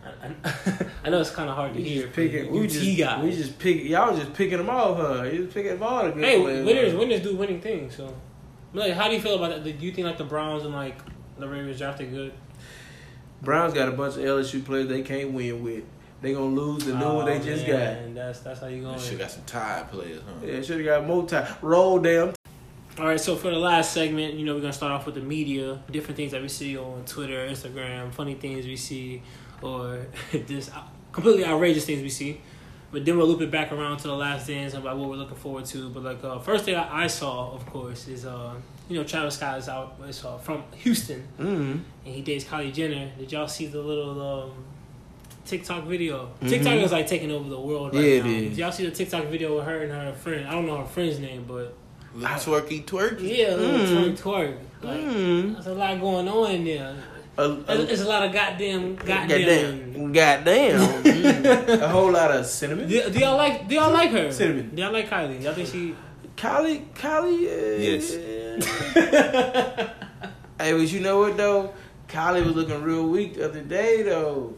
I, I, I know it's kind of hard to we hear. just picking. We just guy. we just pick. Y'all just picking them off, huh? You just picking them all the good Hey, players. winners, winners do winning things. So, like, how do you feel about that? Do you think like the Browns and like the Ravens drafted good? Browns got a bunch of LSU players they can't win with. They gonna lose the new one they oh, just got. And that's that's how you going. Shit got some tired players, huh? Yeah, should have got more time. Roll them. All right, so for the last segment, you know, we're gonna start off with the media, different things that we see on Twitter, Instagram, funny things we see, or (laughs) just completely outrageous things we see. But then we'll loop it back around to the last dance about what we're looking forward to. But like, uh, first thing I I saw, of course, is uh, you know, Travis Scott is out, is uh, from Houston, Mm-hmm. and he dates Kylie Jenner. Did y'all see the little um, TikTok video? Mhm. TikTok is like taking over the world right Yeah, now. Did y'all see the TikTok video with her and her friend? I don't know her friend's name, but Little twerky twerky. yeah, a little Mm. twerk twerk. Like, Mm. there's a lot going on in there. A, There's, there's a lot of goddamn, Goddamn. goddamn. Goddamn. Mm. (laughs) A whole lot of cinnamon. Do, do y'all like? Do y'all like her? Cinnamon. Do y'all like Kylie? Y'all think she? Kylie, Kylie, uh, Yes. (laughs) hey, but you know what though? Kylie was looking real weak the other day though.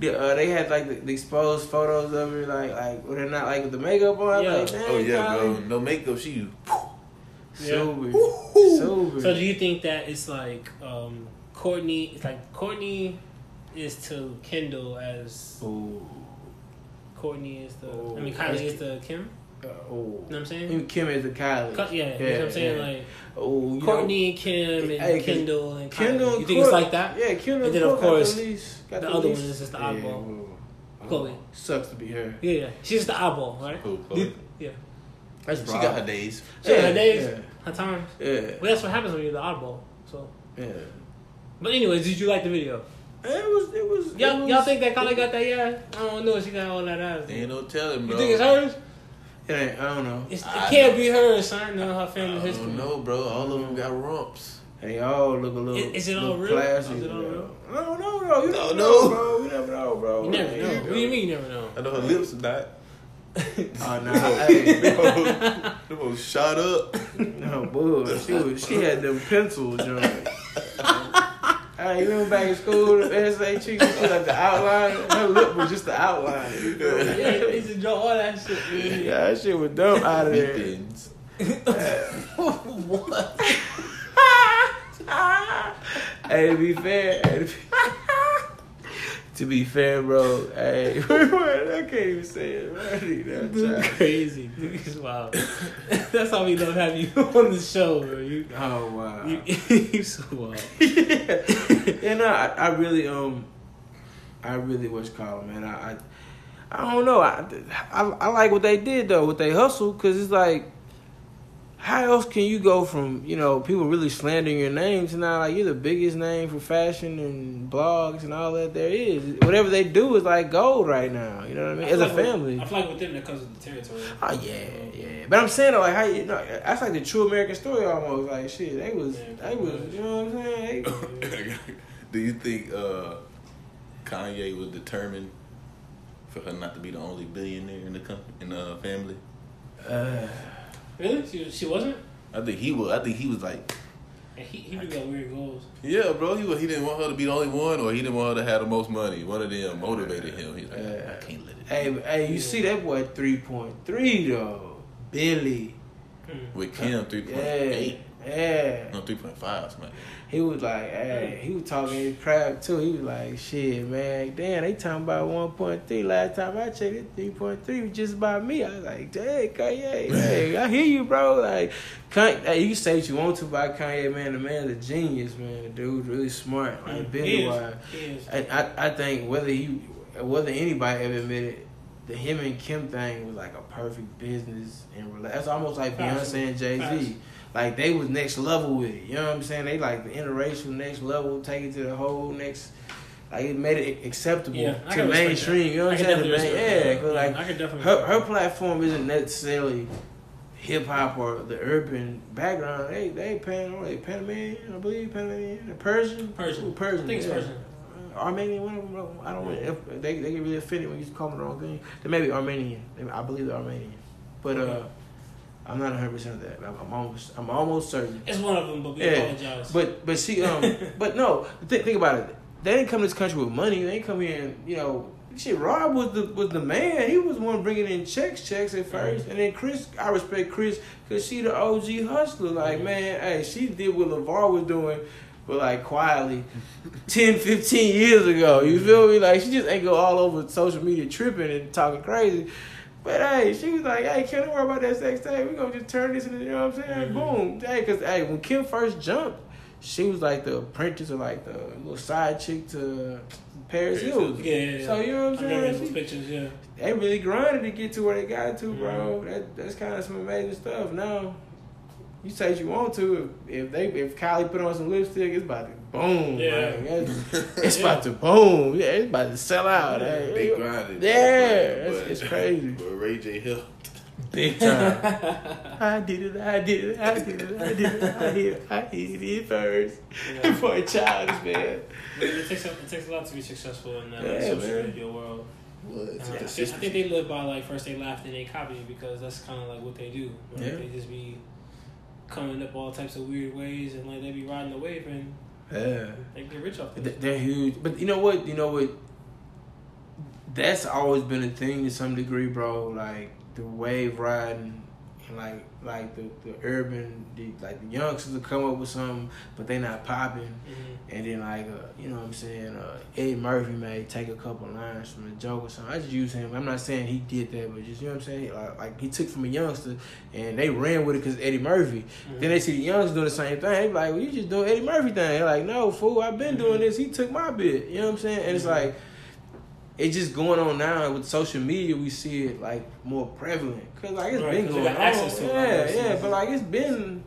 the, uh, they had like the, the exposed photos of her, like like when they're not like with the makeup on. Yeah. Like, Oh yeah, Kylie. bro. No makeup. She. Super, Woo-hoo. super. So do you think that it's like um, Kourtney? It's like Kourtney is to Kendall as Ooh. Kourtney is the. Oh, I mean, Kylie is the Kim. Uh, ooh. You know what I'm saying? Even Kim is the Kylie. Co- Yeah, you know what I'm saying? yeah. Like oh, you Kourtney and Kim and Hey, 'cause Kendall and Kylie. Kendall, you and think it's like that? Yeah, Kendall. And then, of Court got course, the, least, got the the other least- one is just the Yeah, oddball. ooh. Khloe. Sucks to be her. Yeah, yeah. She's the eyeball, right? Who, Khloe? Yeah. That's She got her days. She had her days, Yeah. her times. Yeah. Well, that's what happens when you're the oddball. So, yeah. But anyways, did you like the video? It was. It was. Y'all, was, y'all think that Kylie got that? Yeah, I don't know. She got all that ass. Ain't no telling, bro. You think it's hers? It ain't, I don't know. It's, it I can't be hers, son. No, her I family history. don't know, bro. All of them got rumps. They all look a little. Is- is it all real? Plastic, Is it all bro. real? I don't know, though. You Don't never know. know, bro. You never know, bro. You never know. What do you mean you never know? I know her lips are not. (laughs) Oh no, hey, Them hoes shot up. no, bull. She was. She had them pencil joints. (laughs) Hey, you remember back in school, the SA chick, she was like the outline. Her lip was just the outline. You (laughs) know? yeah, they used to draw all that shit. Man. Yeah, that shit was dumb out of there. Mittens. (laughs) what? (laughs) hey, to be fair, hey, to, be, to be fair, bro. Hey, (laughs) I can't even say it. Right? That Dude, child. crazy. Dude, wild. (laughs) That's how we love having you (laughs) on the show, bro. You, Oh wow. you, you so wild. yeah, no, I, I really um, I really was calling, man. I, I, I don't know. I, I, I like what they did though, what they hustle, because it's like, how else can you go from you know people really slandering your name to now like you're the biggest name for fashion and blogs and all that there is. Whatever they do is like gold right now. You know what I mean? I As feel a like with- family. I feel like with them that comes with the territory. Oh yeah, yeah. But I'm saying though, like how you know that's like the true American story almost. Like shit, they was Yeah, they was you know what I'm saying? They, (coughs) Do you think uh, Kanye was determined for her not to be the only billionaire in the company in the family? uh, Really? She, she wasn't? I think he was. I think he was like, And he, he do got weird goals. yeah, bro. He was, he didn't want her to be the only one, or he didn't want her to have the most money. One of them motivated him. He's like, Yeah. I can't let it. hey, hey, you see that boy three point three though, Billy. Hmm. With Kim, three point Yeah, eight, yeah. no three point five, something. He was like, hey, he was talking his crap too. He was like, shit, man, damn, they talking about one point three. Last time I checked, it three point three was just about me. I was like, dang, Kanye, (laughs) hey, I hear you, bro. Like, Kanye, hey, you say what you want to about Kanye, man. The man's a genius, man. The dude's really smart, like is. wise. I, I think whether he whether anybody ever admitted the him and Kim thing was like a perfect business and rela- that's almost like Beyonce and Jay. Z. Like they was next level with it. You know what I'm saying? They like the interracial next level, take it to the whole next. Like it made it acceptable Yeah, to mainstream. You know what I'm saying? The definitely main- yeah, like I can definitely her her platform isn't necessarily hip hop or the urban background. They they pan they Panamanian, I believe Panamanian, Persian, Persian. Ooh, Persian. I think it's yeah. Persian. Uh, Armenian, one of them. I don't. know If they they get really offended when you call them the wrong thing. They may be Armenian. I believe they're Armenian, but uh, I'm not 100 percent of that. I'm, I'm almost I'm almost certain. It's one of them, but we Yeah, apologize. But but she um (laughs) but no th- think about it. They didn't come to this country with money. They didn't come here and you know shit. Rob was the was the man. He was the one bringing in checks checks at 1st and then Kris. I respect Kris because she the OG hustler. Like man, hey, she did what LaVar was doing. But like quietly, (laughs) 10, 15 years ago, you feel me? Like she just ain't go all over social media tripping and talking crazy. But hey, she was like, hey, can't worry about that sex tape. We're gonna just turn this into, you know what I'm saying? Mm-hmm. Boom. Hey, cause hey, when Kim first jumped, she was like the apprentice or like the little side chick to Paris Paris Hilton. yeah, yeah, yeah. So you know what I'm I remember saying? those pictures, yeah. they really grinded to get to where they got to, bro. Mm-hmm. That that's kind of some amazing stuff. Now, you say you want to. If, if they if Kylie put on some lipstick, it's about to boom. Yeah. like, (laughs) it's, about to boom. Yeah, it's about to sell out. Hey, They grinded. Yeah, But- it's, it's crazy. But Ray J Hill. Big time. (laughs) I did it. I did it. I did it. I did it. I did it. I did it first. Yeah. (laughs) For a childish man. It takes a, it takes a lot to be successful in that Yeah, social man. media world. What? Uh, I, think, I think they live by like first they laugh then they copy because that's kind of like what they do. Like, Yeah. They just be coming up all types of weird ways and like they be riding the wave and Yeah. they get rich off Th- it. They're huge, but you know what? You know what? that's always been a thing to some degree, bro. Like the wave riding, like like the, the urban, the, like the youngsters will come up with something, but they not popping. Mhm. And then like uh, you know what I'm saying, uh, Eddie Murphy may take a couple lines from the joke or something. I just use him. I'm not saying he did that, but just you know what I'm saying. Like, like he took from a youngster and they ran with it because Eddie Murphy. Then they see the youngsters doing the same thing. They like, well, you just doing Eddie Murphy thing. They're like, no, fool, I've been doing this. He took my bit. You know what I'm saying? And it's Mhm. like, it's just going on now with social media. We see it like more prevalent because like it's Right, been going on. access to it, yeah, yeah, but like it's been,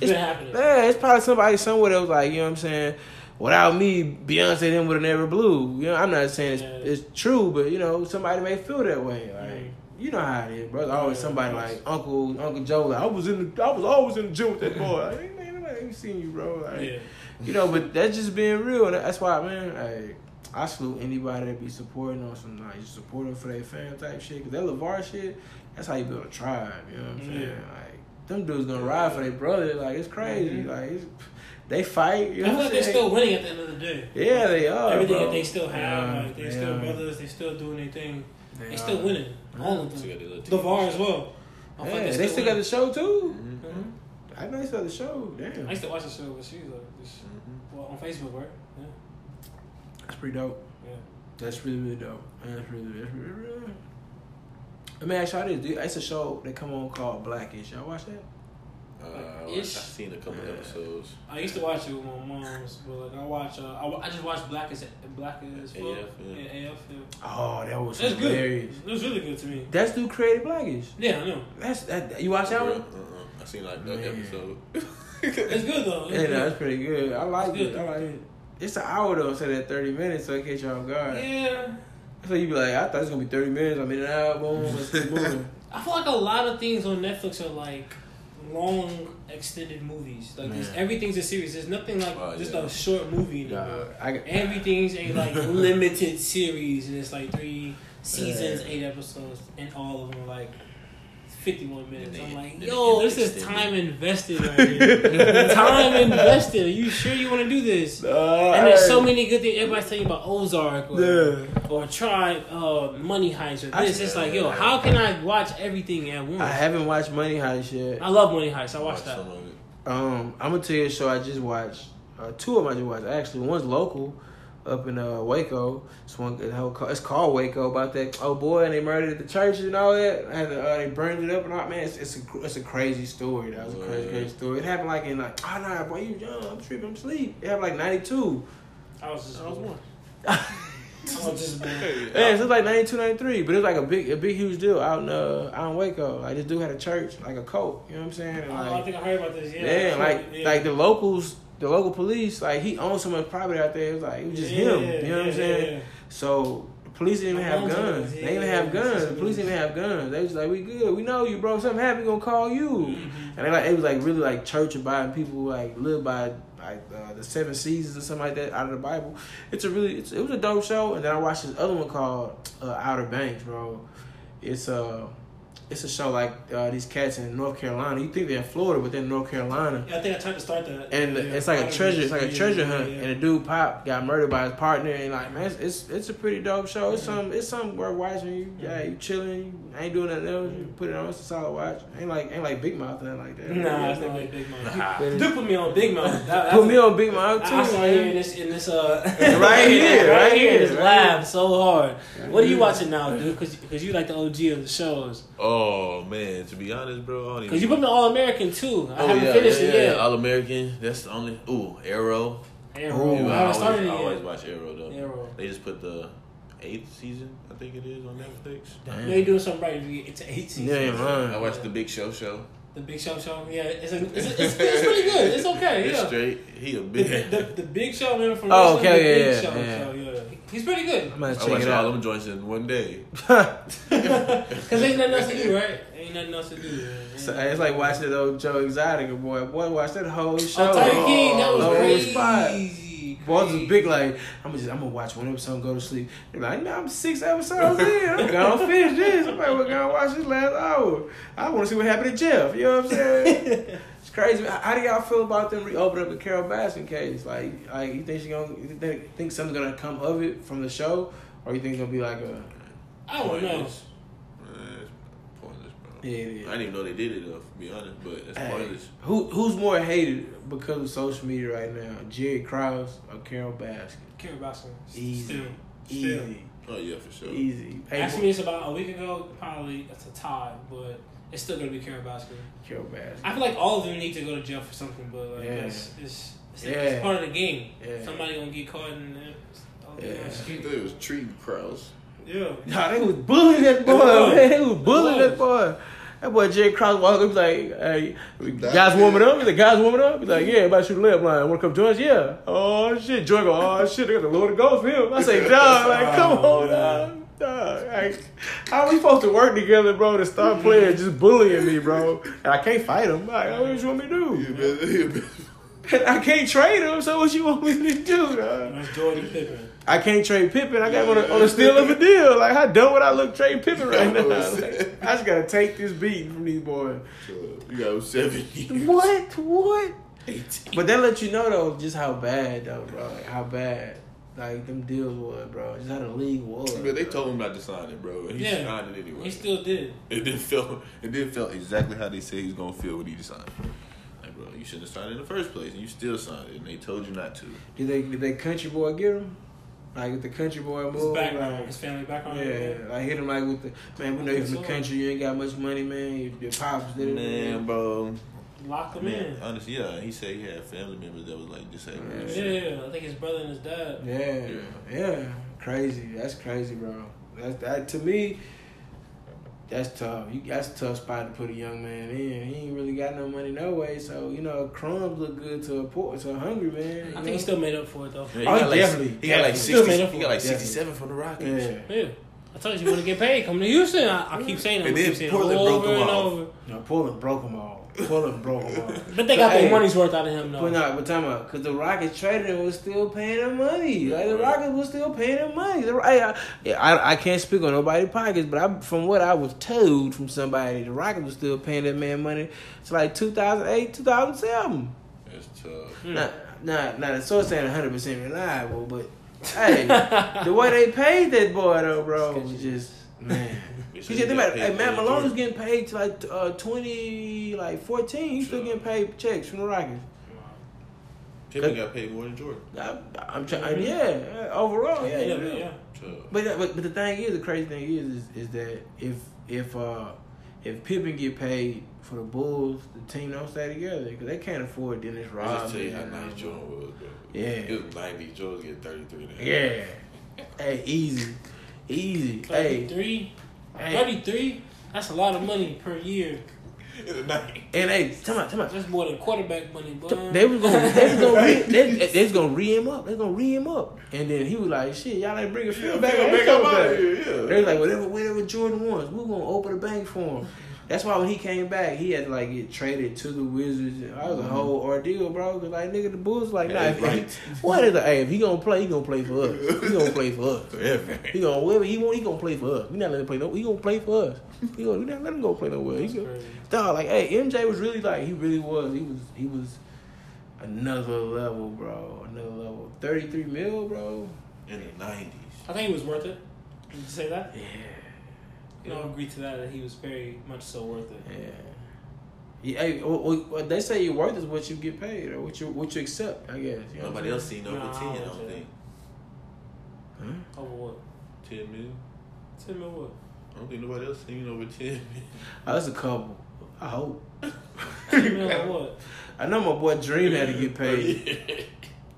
It's been happening. yeah, it's probably somebody somewhere that was like, you know what I'm saying. Without me, Beyonce them would have never blew. You know, I'm not saying it's, Yeah. it's true, but you know, somebody may feel that way. Like, you know how it is, bro. Always somebody like Uncle Uncle Joe. Like, I was in the, I was always in the gym with that boy. Like, ain't, nobody ain't seen you, bro. Like, Yeah. you know, but that's just being real, that's why, man. Like, I salute anybody that be supporting on some like just supporting for their fan type shit. Cause that LaVar shit, that's how you build a tribe. You know what I'm saying? Like, them dudes gonna ride for their brother. Like, it's crazy. Mhm. Like, it's, they fight. You I feel what like they're still winning at the end of the day. Yeah, they are. Everything bro. that they still have, Yeah, like they're they still are. brothers, they still doing their thing. They They are. still winning. All of them. got the little The VAR TV as well. I feel Yeah, like they still got the show too. Mhm. Mhm. I know they still got the show. Damn, I used to watch the show with Sheila. Just, Mhm. well, on Facebook, right? Yeah. that's pretty dope. Yeah. That's really really dope. That's really that's really really. Let me ask y'all this: dude, It's a show that come on called Blackish. Y'all watch that? Uh, Ish. I've seen a couple Yeah. episodes. I used to watch it with my mom's, but like I watch, uh, I, I just watched Black as Black as fuck. AF, yeah. yeah. AF, yeah. Oh, that was That's good. hilarious. It was really good to me. That's dude created Blackish. Yeah, I know. That's that. You watch that one? Uh-uh. I seen like that Man. episode. It's good though. It's (laughs) Yeah, no, good. that's pretty good. I like It's it. I like it. It's an hour though, instead of thirty minutes, so it catch you off guard. Yeah. So you be like, I thought it was gonna be thirty minutes. I'm in and out. Boom, let's keep (laughs) moving. I feel like a lot of things on Netflix are like long extended movies. Like this, everything's a series. There's nothing like Oh, just yeah. a short movie Nah, anymore. I, Everything's a like (laughs) limited series, and it's like three seasons, Yeah. eight episodes, and all of them are like fifty-one minutes. Then I'm like, yo, this is time (laughs) invested right here. time invested. Are you sure you want to do this? And there's so many good things. Everybody's telling you about Ozark or Yeah. or try uh, Money Heist or I- this. It's like, yo, how can I watch everything at once? I haven't watched Money Heist yet. I love Money Heist. I Watch watched that. some of it. Um, I'm gonna tell you a show I just watched. Uh, two of them I just watched. Actually, one's local, up in uh, Waco. It's one. the whole ca- It's called Waco about that oh boy and they murdered the church and all that. And uh, they burned it up and all. Man, it's, it's a it's a crazy story. That was a crazy crazy story. It happened like in like oh nah boy you young I'm tripping I'm asleep. It happened like '92. I was just I was one. (laughs) I was just born. Yeah, so it's like 92, 93, but it was like a big, a big, huge deal out in uh, out in Waco. Like this dude had a church, like a cult. You know what I'm saying? And, Oh, I think I heard about this. Yeah, yeah, like yeah. like the locals, the local police, like he owned so much property out there. It was like it was just him. You know what I'm saying? yeah, So the police didn't even have guns. They didn't yeah, have guns. The police didn't even have guns. They was like, "We good. We know you, bro. Something happened, we gonna call you." Mhm. And they like it was like really like church abiding people who like live by like uh, the seven seasons or something like that out of the Bible. It's a really it's, it was a dope show. And then I watched this other one called uh, Outer Banks, bro. It's uh it's a show like uh, these cats in North Carolina. You think they're in Florida, but they're in North Carolina. Yeah, I think I tried to start that. And yeah, it's like a treasure. It's like a treasure yeah, hunt. yeah. And the dude Pop got murdered by his partner. And like, man, it's it's, it's a pretty dope show. It's some it's something worth watching. You yeah, you chilling. You ain't doing nothing else. You put it on. It's a solid watch. Ain't like ain't like Big Mouth or nothing like that. Nah, it's Yeah, not like Big Mouth. Nah. You do put me on Big Mouth. (laughs) That, Put me on Big Mouth too. I saw you in this in this uh (laughs) Right (laughs) here, right right here, here, this right lab so hard. What are you watching now, dude? Because because you like the OG of the shows. Oh Oh, man, to be honest, bro, I even. Because you put me All American too. I Oh, haven't yeah, finished yeah, it yeah, yet. All American. That's the only. Ooh, Arrow. Arrow. Ooh, I I haven't always, started I always it watch Arrow though. Arrow. They just put the eighth season, I think it is, on Netflix. Damn. Yeah, you're doing something right. if you get into eight. Yeah, you're. I watched the Big Show show. The Big Show show. Yeah, it's a, it's, it's, it's, it's pretty good. It's okay. (laughs) It's Yeah. straight. He a The, big. the, the Big Show man from Oh, okay, the yeah, Big yeah, Show, yeah. show, yeah. He's pretty good. I'm gonna I check watched it all out. them joints in one day. (laughs) Cause ain't nothing else to do, right? Ain't nothing else to do. So, it's like watching that old Joe Exotic boy. Boy, watch that whole oh, show. Oh, Tiger King, that was Whole crazy. spot. crazy. Boys was big like I'm just I'm gonna watch one episode and go to sleep. They're like, man, I'm six episodes in. I'm gonna finish this. I'm like, we're gonna watch this last hour. I want to see what happened to Jeff. You know what I'm saying? (laughs) it's crazy. How how do y'all feel about them reopening up the Carole Baskin case? Like, like you think she gonna you think, think something's gonna come of it from the show, Or you think it'll be like a I don't know. Pointless. Man, it's pointless, bro. yeah, yeah. I didn't even know they did it though, to be honest, but it's Hey, pointless. who who's more hated because of social media right now? Jerry Krause or Carole Baskin? Carole Baskin. Easy. Still. Still. Easy, Oh yeah, for sure. easy. Hey, Asked me this about a week ago. Probably it's a tie, but it's still gonna be Carole Baskin. Carole Baskin. I feel like all of them need to go to jail for something, but like Yeah. it's, it's, it's, Yeah. it's part of the game. Yeah. Somebody gonna get caught in it. Oh, Yeah. I think it was Tree Krause. Yeah. Nah, they was bullying that boy, was. man. They was bullying was. that boy. That boy Jerry Krause walked up, he's like, hey, guys warming up? He's like, guys warming up? He's like, yeah, about to shoot left line. Wanna come join us? Yeah. Oh, shit. Joy go, oh, shit, they got the Lord of Ghost for him. I say, dog, like, come Oh, on, dog. Dog, like, how we supposed to work together, bro, to start playing just bullying me, bro? And I can't fight him. Like, what do you want me to You do? better- you better- (laughs) I can't trade him, so what you want me to do, dog? That's Jordan Pippen. I can't trade Pippen. I got on a, on a steal of a deal. Like, how dumb would I look trading Pippen right now? Like, I just gotta take this beat from these boys. You got seven years. What? What? 18. But that let you know though, just how bad though, bro. Like how bad, like them deals was, bro. Just how the league was. But they bro. told him not to sign it, bro. and He Yeah. signed it anyway. He still did. It didn't feel. It didn't feel exactly how they said he's gonna feel when he signed. Like, bro, you shouldn't have signed it in the first place, and you still signed it, and they told you not to. Did they? Did they country boy get him? Like with the country boy His move? background, like- his family background. yeah, I hit him like with the man. We know you from the country. You ain't got much money, man. Your, your pops did it. Man, bro. Locked him Man, in. honestly, yeah, he said he had family members that was like disabled. and Yeah. Yeah, I think his brother and his dad. Yeah, yeah, crazy. That's crazy, bro. That's that to me. That's tough. You that's a tough spot to put a young man in. He ain't really got no money no way. So you know, crumbs look good to a poor, to a hungry man. I think know? he still made up for it though. Yeah, he Oh, got like, definitely. He got like Still sixty. made up He got like sixty-seven for the Rockets. Yeah. Yeah. I told you you want to get paid. Come to Houston. I, I keep saying it. And then keep saying it Portland over broke him and off. over. No, Portland broke them all. Portland broke them all. But they got Hey, their money's worth out of him though. But no, but time out, because the Rockets traded him was still paying him money. Like the Rockets was still paying him money. The, I, I, I, I can't speak on nobody's pockets, but I, from what I was told from somebody, the Rockets was still paying that man money. It's like 2008, 2007. That's tough. Hmm. Nah, nah, nah. The source ain't 100 percent reliable, but (laughs) hey, the way they paid that boy though, bro, was just man. They Cause should you think about it, hey, paid Matt Malone was getting paid to like uh, 20, like 14. He's still getting paid checks from the Rockets. Pippen got paid more than Jordan. I, I'm trying, yeah, overall, yeah, yeah, yeah. yeah. But, but but the thing is, the crazy thing is, is, is that if if uh if Pippen get paid for the Bulls, the team don't stay together because they can't afford Dennis I Rodman. just tell you how nice Jordan was, bro. Yeah. It was 90. Jordan was getting 33 now. Yeah, hey, easy, easy. Hey, 33? Hey, 33? That's a lot of money per year. In the 90s. and hey, come on, come on. That's more than quarterback money, boy. They was gonna, they was gonna, re, they, they was gonna re him up. They was gonna re him up, and then he was like, "Shit, y'all ain't bringing Phil Yeah, back. Phil I back up coming out back." here, yeah. They was like, whatever, whatever Jordan wants, we're gonna open a bank for him. That's why when he came back, he had to like get traded to the Wizards. And that was a mm-hmm. whole ordeal, bro. Cause like nigga, the Bulls like, nah, if right. he, (laughs) what is it? Hey, if he gonna play, he gonna play for us. He gonna play for us. (laughs) Forever. He gonna whatever he want, he gonna play for us. We not letting him play no. He gonna play for us. He gonna, we not let him go play nowhere. He gonna, dog, like, hey, MJ was really like, he really was. He was, he was another level, bro. Another level. Thirty three mil, bro. In the 90s. I think he was worth it. Did you say that? Yeah, No, I agree to that. That he was very much so worth it. yeah. Yeah, hey, what, they say your worth is what you get paid or what you what you accept. I guess. You know Nobody else seen over Nah, 10, I I don't don't think. I'm? Over what? 10 mil? Tell me what? I don't think nobody else seen over 10 mil. Huh? Oh, that's a couple. I hope. Tell me like what? (laughs) I know my boy Dream had to get (laughs) oh, paid.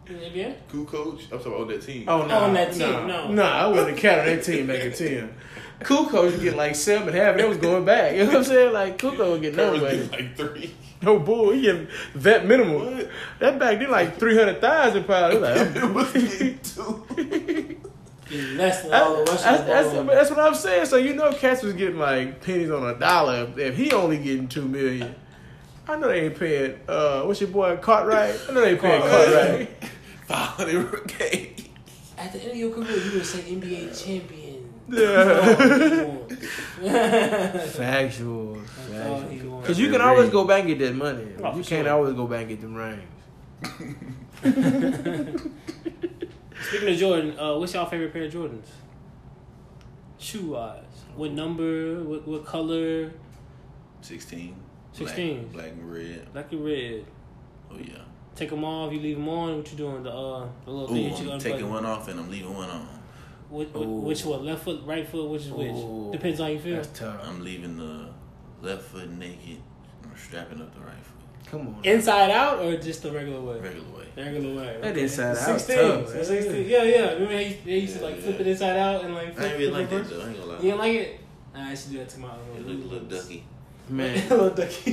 In the Kukoc. I'm talking about on that team. Oh no, on that team, no, no. no, I wouldn't count on that team making ten. (laughs) Kukoc was getting like seven and a half, and that was going back. You know what I'm saying? Like Kukoc would get no Curry's getting like three. No bull, he getting vet minimum. What? That back did like three hundred thousand probably. Like, (laughs) it was I'm- getting two. Less than all the that's, Russians. that's, that's, that's what I'm saying. So you know, Cats was getting like pennies on a dollar if, if he only getting two million. I know they ain't paying. Uh, what's your boy Cartwright? I know they ain't paying Cartwright. Cartwright. (laughs) 500 K. At the end of your career, you would say NBA champion. Yeah. Factual. Factual. Cause you can always go back and get that money. Oh, you can't sure. always go back and get them rings. (laughs) Speaking of Jordan, uh, what's y'all favorite pair of Jordans? shoe wise? What number? What, what color? 16. 16. Black, black and red. Black and red. Oh, yeah. Take them off. You leave them on. What you doing? The uh, the little Ooh, thing that you I'm unbutton. taking one off and I'm leaving one on. Which, which, Ooh. one? Left foot, right foot. Which is which? Depends on how you feel. That's tough. I'm leaving the left foot naked. I'm strapping up the right foot. Come on. Inside out or just the regular way? Regular way. The regular way. That okay. inside out Sixteen. tough, So man. 16. Yeah, yeah. Remember how you, they used to like yeah. flip it inside out and like I flip ain't really the like that though. I ain't gonna lie. You didn't like it? I used to do that to my own. It look a (laughs) little ducky. Man. little ducky.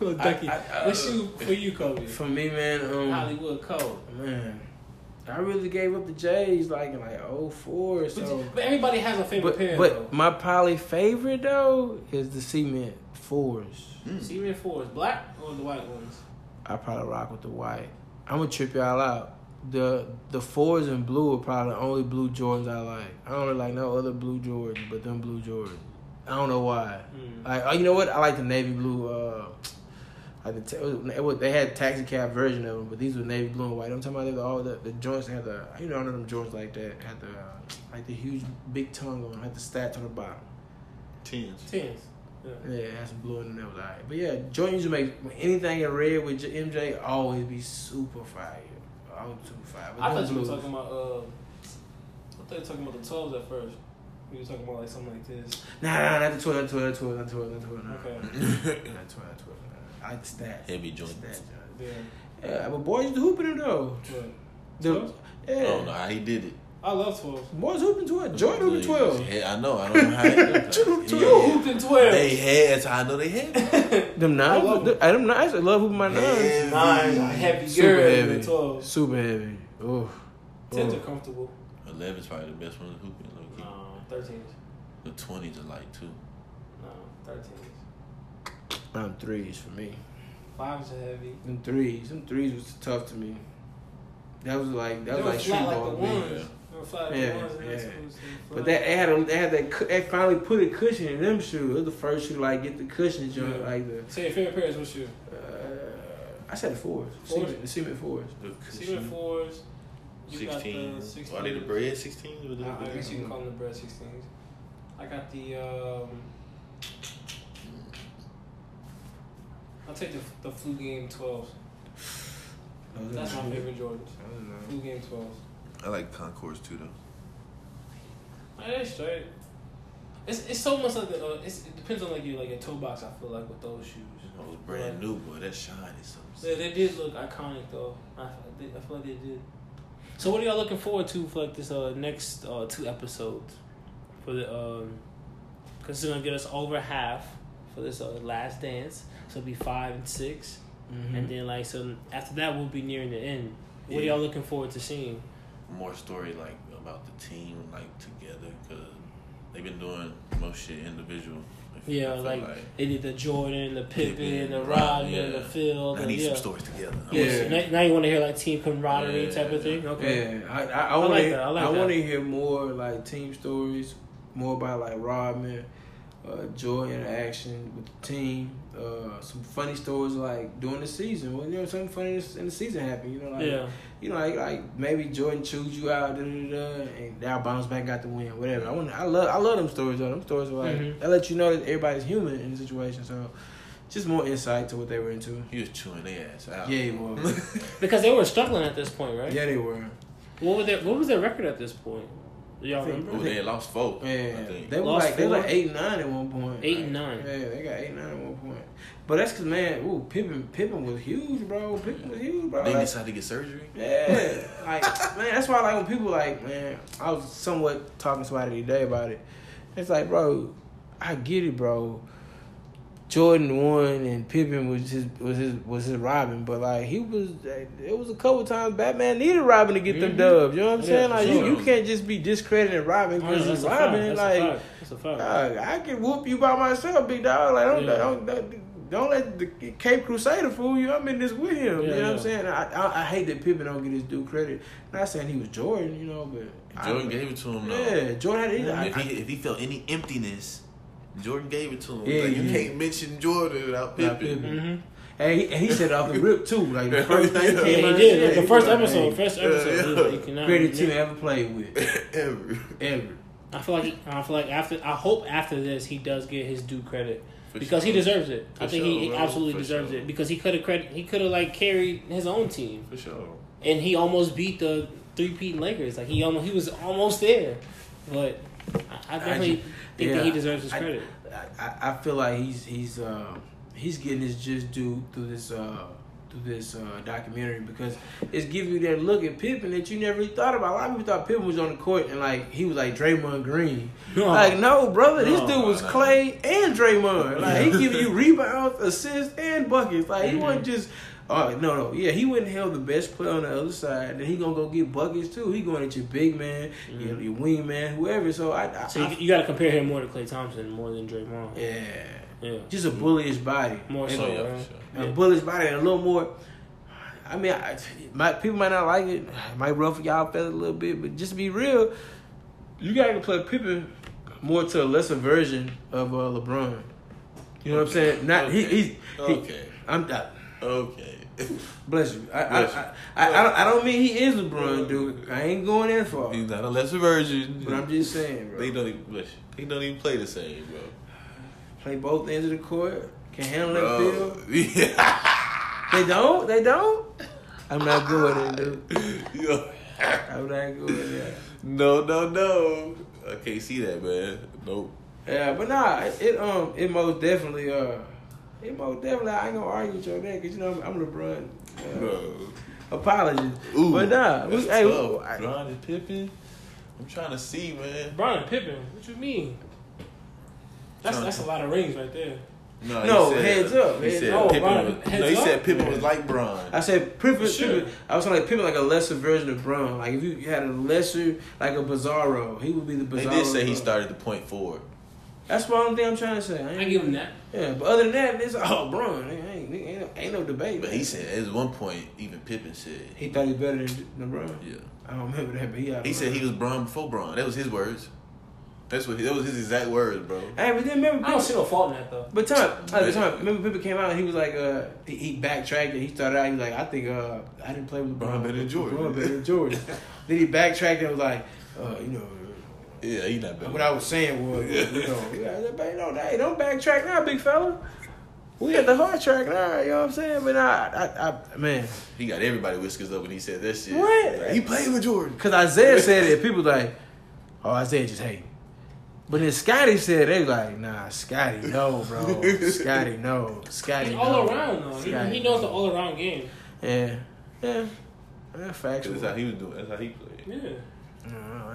little ducky. I- I- what shoe for you, Coby? For me, man, um, Hollywood Code. man, I really gave up the J's like in like oh four. so. But, but everybody has a favorite But, pair but though. my probably favorite though is the cement fours. Mm. Cement fours, black or the white ones? I probably rock with the white. I'm gonna trip y'all out. The the fours and blue are probably the only blue Jordans I like. I don't really like no other blue Jordans, but them blue Jordans. I don't know why. Mm. Like, oh, you know what? I like the navy blue. Uh, like the ta- it was, they had taxi cab version of them, but these were navy blue and white. I'm talking about all the the joints had the you know none of them joints like that had the uh, like the huge big tongue on, had the stats on the bottom. Tens. Tens. Yeah. Yeah, it had some blue in it. That was alright. But yeah, Jordan used to make anything in red with J- MJ always be super fire. Always super fire. But I them thought you were talking about. Uh, I thought you were talking about the twelves at first. You were talking about like something like this. Nah, nah, not the 12, not the 12, not the 12, not the 12, not the 12. Nah. Okay. Not the 12, not 12. Nah. I like the stats. Heavy joint. Stats, Yeah. Yeah, but boys used to hoop in it though. But The, 12s? I don't know how he did it. I love twelves. Boys hooping 12. Jordan hooping 12. Yeah, I know. I don't know how (laughs) You did it. Two- Yeah. two hooped in twelve. They had. That's how I know they had. it. (laughs) Them I love nines, I them nines, I love hooping my nines. Heavy. Nines are heavy Super girl heavy. than twelves. Super heavy. Oh. Tens are oh. comfortable. Eleven's probably the best one to hoop in. No, thirteens. The twenties are like two. No, thirteens. Them threes for me. Fives are heavy. Them threes. Them threes was tough to me. That was like that They was like street like ball. the to ones. They were flat like Yeah, the ones. and yeah. that's what was But that they had a, they had that they finally put a cushion in them shoes. It was the first shoe like get the cushion joint Yeah. like the So your favorite pair is what shoe? uh, I said the fours. Fours? Cement, the cement fours. Cement fours. You got the Sixteen. Are they the 16s. bred sixteen? I, I guess you can call them the bred 16s. I got the. Um, I'll take the the flu game 12s. That's my favorite Jordans. I don't know. Flu game 12s. I like Concords too though. Yeah, it's straight. It's, it's so much like the, uh, it's, it depends on like your like your toe box. I feel like with those shoes. Oh, it's brand new, boy. That shine is so. They, they did look iconic though. I, I I feel like they did. So what are y'all looking forward to for like this uh next uh two episodes for the um because it's gonna get us over half for this uh, last dance. So it'll be five and 6 Mhm. and then like so after that we'll be nearing the end. What Yeah. are y'all looking forward to seeing? more story like about the team like together because they've been doing most shit individual. I feel- Yeah, I feel like, they did the Jordan, the Pippen, Pippen, the Rod- Rodman, yeah. the Phil. I the, need yeah. some stories together. I Yeah. Yeah. see- Now, now you want to hear like team camaraderie Yeah, type of thing. Okay. Yeah, I I, I I want like to that, I like I want to hear more like team stories, more about like Rodman, uh, joy interaction with the team, uh, some funny stories like during the season. Well, you know, something funny in the season happened. You know, like Yeah. you know, like, like maybe Jordan chews you out, da, da, da, da, and now bounce back, got the win, whatever. I want, I love, I love them stories. Though. Them stories are like Mhm. they let you know that everybody's human in the situation. So, just more insight to what they were into. He was chewing their ass out. Yeah, it was. (laughs) Because they were struggling at this point, right? yeah, they were. What was their What was their record at this point? Do y'all think- remember? Oh, they had lost four. Yeah, I think. they were Lost like they were like eight and nine at one point. Eight Like, and nine. Yeah, they got eight and nine at one point. But that's because man, ooh, Pippen, Pippen was huge, bro. Pippen was huge, bro. They Like, decided to get surgery. yeah, (laughs) like man, that's why like when people like man, I was somewhat talking to somebody today about it. It's like, bro, I get it, bro. Jordan won and Pippen was his was his was his Robin, but like he was, it was a couple times Batman needed Robin to get them Mhm. dubs. You know what I'm Yeah, saying? for Like sure. you, you can't just be discrediting Robin Oh, because no, he's that's a fact. Robin. That's a Like fact. That's a fact. Dog, I can whoop you by myself, big dog. Like don't Yeah. don't, don't don't let the Cape Crusader fool you. I'm in this with him. you Yeah, know what. I'm saying? I, I I hate that Pippen don't get his due credit. Not saying he was Jordan, you know, but Jordan I, gave it to him. Though. Yeah, Jordan had it. I, if he if he felt any emptiness, Jordan gave it to him. Yeah, like, you yeah. can't mention Jordan without Without Pippen. Pippen. Mm-hmm. and, he, and he said it off the rip too. Like the (laughs) first thing Yeah, Yeah, came he out, did. yeah, the first he episode, like, first episode, yeah. he like, cannot. greatest team I ever played with, (laughs) Ever. ever. I feel like I feel like after I hope after this he does get his due credit For because he deserves it. I think sure, he, bro. absolutely For deserves sure. it because he could have credit he could have like carried his own team For sure. and he almost beat the three peat Lakers. Like he almost he was almost there, but I, I definitely ju- think yeah, that he deserves his I- credit. I, I- I feel like he's he's uh, he's getting his just due through this uh, through this uh, documentary because it's giving you that look at Pippen that you never really thought about. A lot of people thought Pippen was on the court and like he was like Draymond Green. No. Like no, brother, this No, dude was no. Klay and Draymond. Like he giving you rebounds, assists, and buckets. Like he wasn't just. Oh no no yeah he wouldn't held the best player on the other side then he gonna go get buckets too he going at your big man your, your wing man whoever so I, I, So I you, you got to compare him more to Klay Thompson more than Draymond. yeah Yeah, just a bullish body more And so. Yeah, for sure. a Yeah. bullish body and a little more. I mean, I, my, people might not like it. It might ruffle y'all feathers a little bit, but just to be real, you gotta play Pippen more to a lesser version of uh, LeBron. You know what I'm saying? Not he, Okay. he's he, Okay. I'm I, Okay. (laughs) bless you. I, Bless I, you. I, I, I, don't, I don't mean he is LeBron, dude. I ain't going that far, He's not a lesser version. but I'm just saying, bro. They don't even. bless you. They don't even play the same, bro. Play both ends of the court. Can handle that field. (laughs) Yeah. They don't. They don't. I'm not good at it, dude. Yo. I'm not good at that. No, no, no. I can't see that, man. Nope. Yeah, but nah, it, it um it most definitely uh it most definitely I ain't gonna argue with your on that because you know I'm, I'm LeBron. Uh, Bro. Apologies, Ooh, but nah, we, hey, tough. we- I- Bron and Pippen. I'm trying to see, man. Brian Pippen, what you mean? That's that's a lot of rings right there. No, No, he said, heads up, He heads said up. Pippen. Oh, Bron, was, heads no, he up? said Pippen Yeah. was like Bron. I said Pippen, Sure. Pippen. I was saying like Pippen like a lesser version of Bron. Like if you had a lesser like a Bizarro, he would be the Bizarro. They Bizarro. did say he started the point forward. That's the only thing I'm trying to say. I, I give him that. Yeah, but other than that, it's oh Bron. Ain't, ain't, ain't, no- ain't no debate. But man. he said at one point, even Pippen said, he thought he was better than LeBron. yeah. I don't remember that, but he. He said he was Bron before Bron. That was his words. That's what that was his exact words, bro. Hey, but then remember, I don't see no fault in that though. But time, like, time. Remember, Pippen came out. and He was like, uh, he, he backtracked and he started out. He was like, I think, uh, I didn't play with Bron LeBron better than Jordan. LeBron better than Jordan. (laughs) then he backtracked and was like, uh, you know, Yeah, he not bad. what I was saying was, yeah. you (laughs) know, yeah, but, you know, hey, don't backtrack now, big fella. We at the hard track now. You know what I'm saying? But I, I, I man, He got everybody whiskers up when he said that shit. What? Like, he played with Jordan. because Isaiah said it. People like, oh, Isaiah just hating. But then Scottie said they like, nah, Scottie, no, bro, Scottie, no, Scottie, He's no. all around though. He, Scottie, he knows the all around game. Yeah, yeah, yeah factual. That's how he was doing. That's how he played. Yeah. Uh,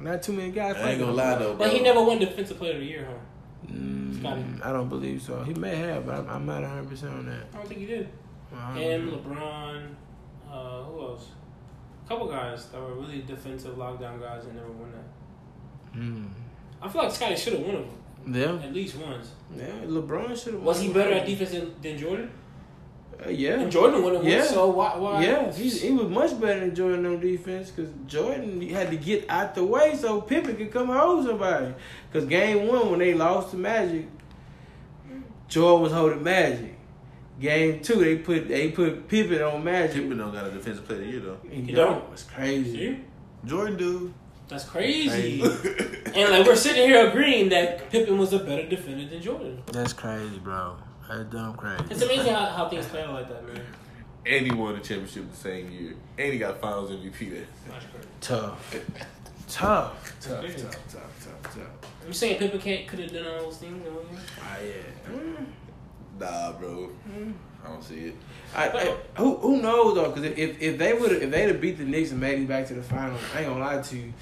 not too many guys. I play ain't gonna lie him. though, bro. But he never won Defensive Player of the Year, huh? Mm, Scottie. I don't believe so. He may have, but I'm, I'm not 100 percent on that. I don't think he did. I don't Him, know. LeBron, uh, who else? A couple guys that were really defensive lockdown guys and never won that. Mm. I feel like Scottie should have won them Yeah, at least once. yeah. LeBron should have. Was he better at defense than, than Jordan? Uh, yeah. And Jordan won it Yeah. once, so why? why Yeah, he's, he was much better than Jordan on defense because Jordan had to get out the way so Pippen could come hold somebody. Because game one, when they lost to Magic, Jordan was holding Magic. Game two, they put they put Pippen on Magic. Pippen don't got a defensive player of the year though. He He don't. don't. It's crazy. See? Jordan do. That's crazy. (laughs) Crazy. and like we're sitting here agreeing that Pippen was a better defender than Jordan. That's crazy, bro. That's dumb crazy. It's amazing how, how things play out like that, man. And he won the championship the same year. And he got Finals MVP. That. That's crazy. Tough. (laughs) Tough. Tough, tough, tough, tough, tough. You saying Pippen can't could have done all those things? all? Ah, yeah. Mm. Nah, bro. I don't see it. I, I, who who knows though? Because if if they would if they'd have beat the Knicks and made it back to the finals, I ain't gonna lie to you,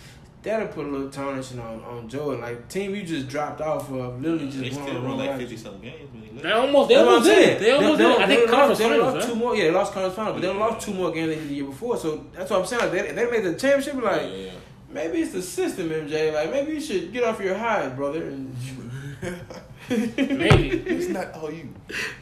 that'd put a little tarnishing on on Jordan. Like team you just dropped off of, literally just They won still on won like run. 50 something games when. They almost they That's what I'm almost did saying. They almost They- did it. they- I think they conference lost, they finals, lost huh? two more. Yeah, they lost conference finals, but they lost two more games than the year before. So that's what I'm saying. Like, they they made the championship. Like yeah, yeah. maybe it's the system, MJ. Like maybe you should get off your high, brother. And (laughs) Maybe. (laughs) It's not all you.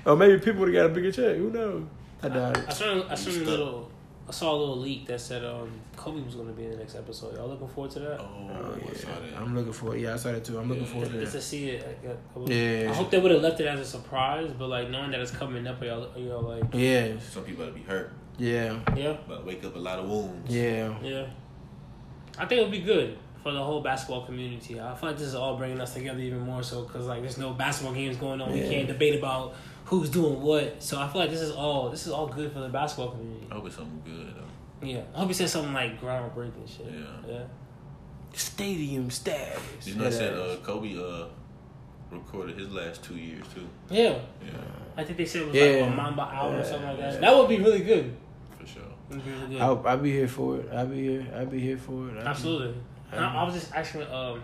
or maybe people would have got a bigger check. Who knows? I doubt I it. saw I saw a stuck. little I saw a little leak that said um Kobe was gonna be in the next episode. Y'all looking forward to that? Oh, Oh, I saw yeah. that. I'm looking for it. Yeah, I saw that too. I'm looking Yeah. forward to Just to that. see it. I, I, was- Yeah. I hope they would have left it as a surprise, but like knowing that it's coming up, y'all, y'all like, Yeah, Some people gotta be hurt. yeah, yeah, About to wake up a lot of wounds. yeah. yeah. I think it'll be good. for the whole basketball community. I feel like this is all bringing us together even more so because like there's no basketball games going on. We can't debate about who's doing what. So I feel like this is all this is all good for the basketball community. I hope it's something good though. Yeah, I hope he said something like groundbreaking shit. Yeah. yeah. Stadium status. You know, I said uh, Kobe uh, recorded his last two years too. Yeah, Yeah, I think they said it was Yeah. like a Mamba album or something like that. Yeah. That would be really good. for sure. Really good. I'll, I'll be here for it. I'll be here. I'll be here for it. I'll Absolutely. And I, Um, I was just asking um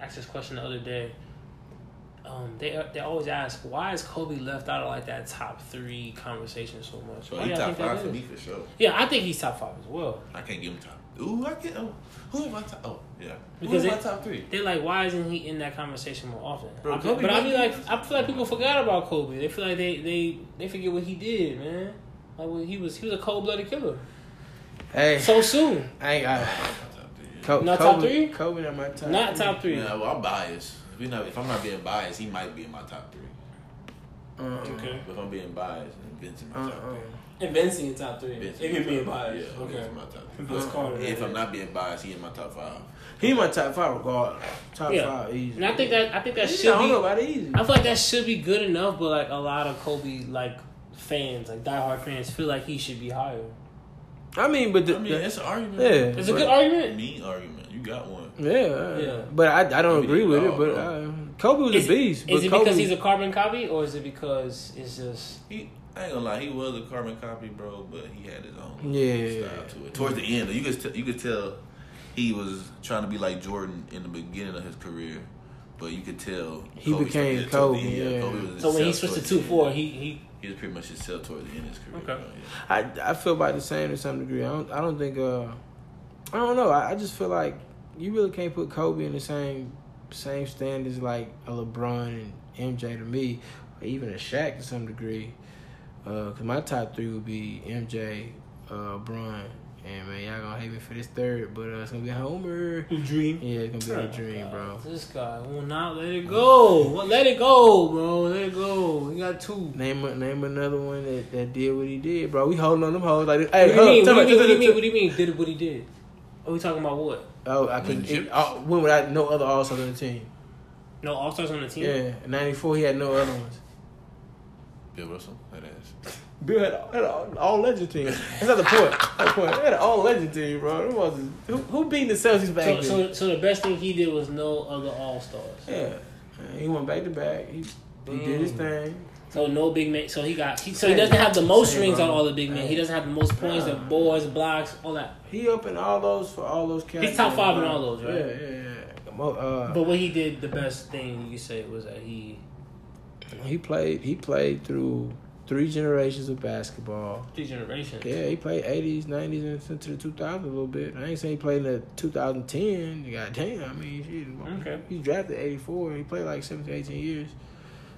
asked this question the other day. Um, they they always ask why is Kobe left out of like that top three conversation so much? So Why he top five for me for sure. Yeah, I think he's top five as well. I can't give him top. Ooh, I get. Oh, who am I top? Oh, yeah. Because who am it- I top three? They're like, why isn't he in that conversation more often? Bro, I- Kobe but I mean, like, I feel like people forgot about Kobe. They feel like they they they forget what he did, man. Like well, he was he was a cold blooded killer Hey, so soon. I ain't. got. Top three. Co- Not Kobe, top three? Kobe not my top. Not three. top three. Yeah, well, I'm biased. If, we not, if I'm not being biased, he might be in my top three. Uh-uh. Okay. But if I'm being biased, Vince in my top Uh-uh. three. And Vince in your top three. Vince If in you're my being top- biased, Yeah, okay. Vince in my top three. Vince uh-uh. Carter. If I'm not being biased, he in my top five. He in my top five regardless. Top Yeah. five easy. And I think that I think that Yeah, should I don't be. know about it easy. I feel like that should be good enough, but like a lot of Kobe like fans, like diehard fans, feel like he should be higher. I mean, but the, I mean, the- it's an argument. yeah, It's a good argument. Mean argument. You got one. Yeah, Yeah. But I, I don't agree with it. But bro. uh, Kobe was Is, a beast. is it Kobe, because he's a carbon copy, or is it because it's just He, I ain't gonna lie, he was a carbon copy, bro, but he had his own Yeah. style to it. Towards the end, you could t- you could tell he was trying to be like Jordan in the beginning of his career, but you could tell He Kobe became started towards the Kobe, end. yeah. Kobe was so when he switched to towards two four, he he he was pretty much himself towards the end of his career. Okay. bro, yeah. I I feel about the same to some degree. I don't I don't think uh I don't know. I, I just feel like you really can't put Kobe in the same same standards like a LeBron and MJ to me, or even a Shaq to some degree. Uh, cause my top three would be MJ, uh, Bron, and man, y'all gonna hate me for this third, but uh, it's gonna be Homer. dream. Yeah, it's gonna be a Oh, dream, God. bro. This guy will not let it go. (laughs) Well, let it go, bro. Let it go. He got two. Name a- name another one that, that did what he did, bro. We holding on them hoes like, hey, What do you mean? What do you mean? What do you tell mean? me- What do you mean? Did what he did? Are we talking about what? Oh, I couldn't. Winning It, uh, went without no other All Stars on the team. No all stars on the team. Yeah, in '94 he had no other ones. Bill Russell, that ass. Bill had, had an all legend team. That's not the point. That's the point. He had an all legend team, bro. Them was- Who, who beat the Celtics back So, then? so, so the best thing he did was no other all stars. yeah, he went back to back. He he did his Mm. thing. So no big man. So he got. He, so he doesn't have the most Same, rings on all the big men. He doesn't have the most points, the boards, blocks, all that. He up in all those for all those categories. top five in all those, right? Yeah, yeah, yeah. Uh, But what he did, the best thing you say was that he he played. He played through three generations of basketball. three generations. Yeah, he played 80s, 90s, and into the 2000s a little bit. I ain't saying he played in the 2010. God damn, I mean, shit, Okay. he drafted 84. He played like 17, 18 years.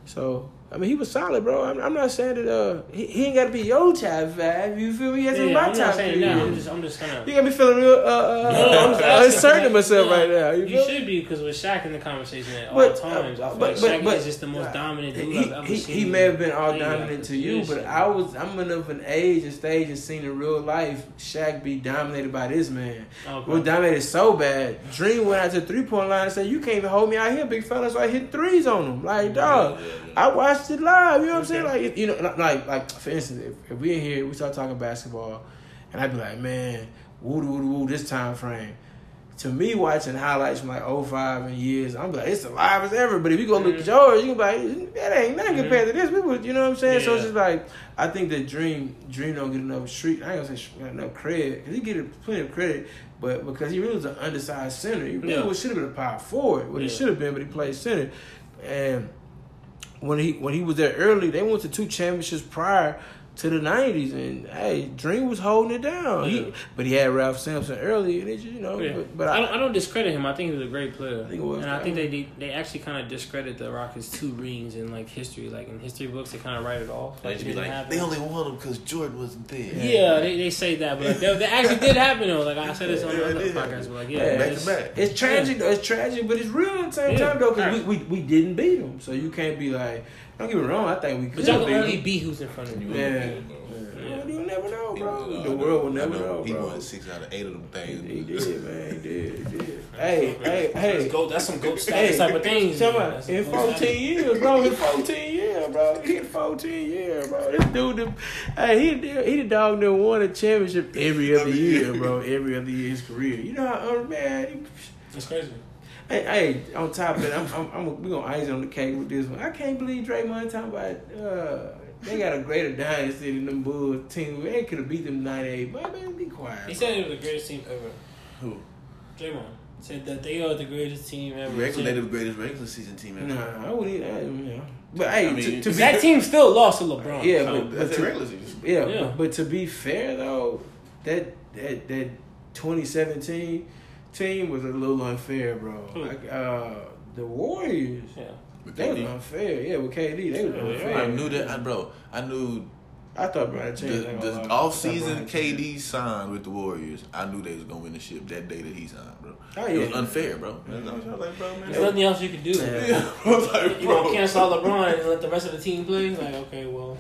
So, I mean, he was solid, bro. I'm, I'm not saying that uh, he, he ain't got to be your top five. You feel me? To Yeah, my I'm top not saying three. I'm just, I'm just kind of. You got me feeling real uh, uh, No, I'm just uh, asking, uncertain of myself right now. You, You should be because with Shaq in the conversation at all But, times, I uh, feel but- like but- Shaq but- is just the most dominant dude he, I've ever he, seen. he may have been all dominant to you, but. I was I'm of an age and stage and seen in real life Shaq be dominated by this man. Okay. Was dominated so bad. Dream went out to the three point line and said, "You can't even hold me out here, big fella." So I hit threes on him. Like dog, yeah. I watched it live. You know what I'm saying? Like you know, like like for instance, if, if we in here, we start talking basketball, and I'd be like, man, woo woo woo, this time frame. To me, watching highlights from like 05 and years, I'm like, it's the as ever. But if you go look at yours, you can be like, that ain't nothing Mhm. compared to this. We would, you know what I'm saying? So it's just like, I think that Dream, Dream don't get enough street. I ain't gonna say enough credit because he get plenty of credit, but because he really was an undersized center, he really Yeah. should have been a power forward. What he Yeah. should have been, but he played center. And when he when he was there early, they went to two championships prior to the nineties, and hey, Dream was holding it down. Yeah. He, but he had Ralph Sampson early, and it just, you know. Yeah. But, but I, I, don't, I don't discredit him. I think he was a great player, I think it was and I think they did- they actually kind of discredit the Rockets' two rings in like history, like in history books. They kind of write it off. They Like, it be like, they only won them because Jordan wasn't there. Yeah, they, they say that, but like, that, that actually did happen though. Like I said this on the other did podcast, but like yeah, Yeah, back it's- to back. It's tragic though. It's tragic, but it's real at the same Yeah. time though, because Right. we, we we didn't beat them. So you can't be like, don't get me wrong. I think we But could y'all can only them. beat who's in front of you. Yeah. Yeah. Yeah. You never know, bro. won- The world will never know. know, He won six out of eight of them things. he did, man. He did. He did. (laughs) Hey, hey, That's hey. That's some goat status type of things. Tell man. me, in 14 years, bro. In 14 years, bro. He in 14 years, bro. This dude, hey, he the- he the dog that won a championship every other year, year. bro. Every other year of his career. You know how, uh, man. he- That's crazy. Hey, hey, on top of it, I'm, I'm, I'm we gonna ice on the cake with this one. I can't believe Draymond talking about uh, they got a greater dynasty than them Bulls team. They could have beat them nine 98. But man, be quiet. He bro. said it was the greatest team ever. Who? Draymond said that they are the greatest team ever. Regular, they the greatest regular season team ever. Nah, I wouldn't. even- I, you. But hey, I mean, to, to be that team still lost to LeBron. Yeah, so- but- That's the regular season. Yeah, Yeah. But, but to be fair though, that that that 2017 team was a little unfair, bro. Like uh, the Warriors, yeah. But they was KD. unfair. Yeah, with KD, they was Yeah, unfair. I knew that, I, bro. I knew I thought Brian the, changed. I the off I season thought Brian changed. KD signed with the Warriors. I knew they was gonna win the ship that day that he signed, bro. Oh, It was unfair, bro. I was like, bro, man. There's nothing else you can do. Yeah. Yeah, (laughs) I was like, You bro. gonna cancel out LeBron and let the rest of the team play? Like, okay, well,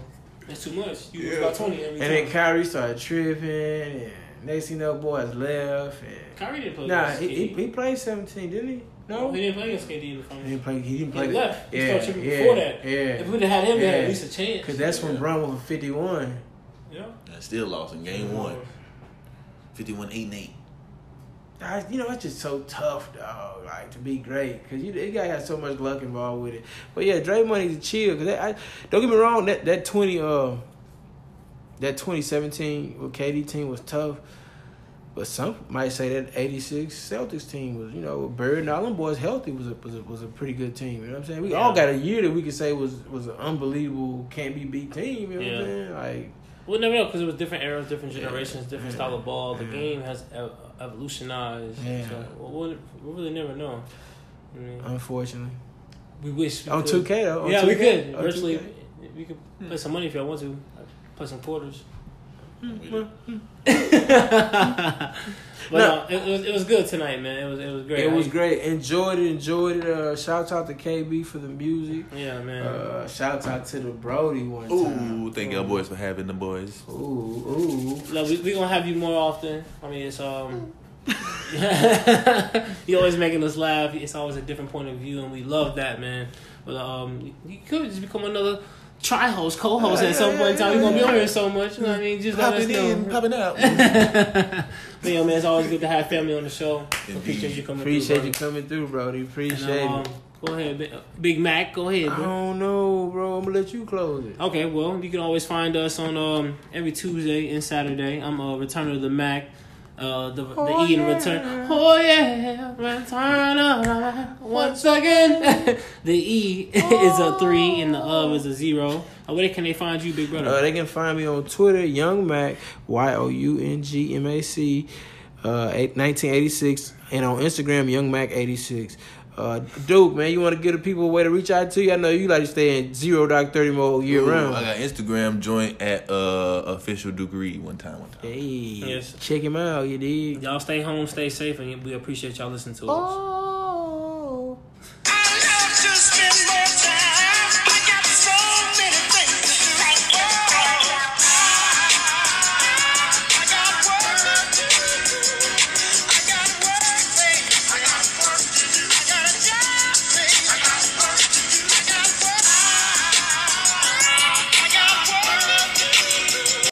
that's too much. You lose Yeah. by 20 every And time. then Kyrie started tripping, and next thing you know, boys left. And Kyrie didn't play nah, he, he, he played 17, didn't he? No, he didn't play against KD in the he finals. didn't play. He didn't He play. the- left. He Yeah, started tripping yeah, before that. Yeah, If we'd have had him, we had at least a chance. because that's when Bron was 51. Yeah. And still lost in game one. 51 8 and 8. I, you know, it's just so tough, dog. Like to be great, cause you, you gotta have so much luck involved with it. But yeah, Draymond needs to chill. Cause I, don't get me wrong, that that twenty uh, that twenty seventeen with KD team was tough. But some might say that eighty six Celtics team was, you know, with Bird and all them boys healthy was a was a, was a pretty good team. You know what I'm saying? We all got a year that we could say was was an unbelievable can't be beat team. You know what I'm saying? Like We'll never know because it was different eras, different Yeah. generations, different style of ball. The Yeah. game has ev- evolutionized. Yeah. So we'll, we'll, really never know. I mean, unfortunately, we wish we on could. two K though. on yeah, we 2K, could virtually. We could put some money if y'all want to. Play some quarters. But No. no, it, it was it was good tonight, man. It was it was great. It was great. Enjoyed it. Enjoyed it. Uh, shout out to KB for the music. Yeah, man. Uh, shout out to the Brody one time. Ooh, thank y'all boys for having the boys. Ooh, ooh. Look, we we gonna have you more often. I mean, it's um. (laughs) you always making us laugh. It's always a different point of view, and we love that, man. But um, you could just become another try host, co-host at some point in time. You're gonna be on here so much. You know what I mean? Just let us Popping know. in, popping out. (laughs) but yo, man, it's always good to have family on the show. Indeed. Appreciate you coming. Through. Appreciate through, you coming through, Brody. bro. Appreciate And, um, it. Go ahead, Big- Big Mac. Go ahead, I don't know, bro. I'm gonna let you close it. Okay, well, you can always find us on um every Tuesday and Saturday. I'm a uh, Return of the Mac. Uh, the, the Oh, E in yeah. return. Oh yeah, return of the once again. (laughs) the E (laughs) is a three and the of is a zero. Uh, where can they find you, big brother? Uh, they can find me on Twitter, Young Mac, Y O U N G M A C, uh, eight- 1986, and on Instagram, Young Mac 86. Uh, Duke, man, you want to give the people a way to reach out to you? I know you like to stay in zero dark thirty mode year Ooh, round. I got Instagram joint at uh official Duke Reed one time. One time. Hey, yes. check him out. You did. Y'all stay home, stay safe, and we appreciate y'all listening to us. Oh.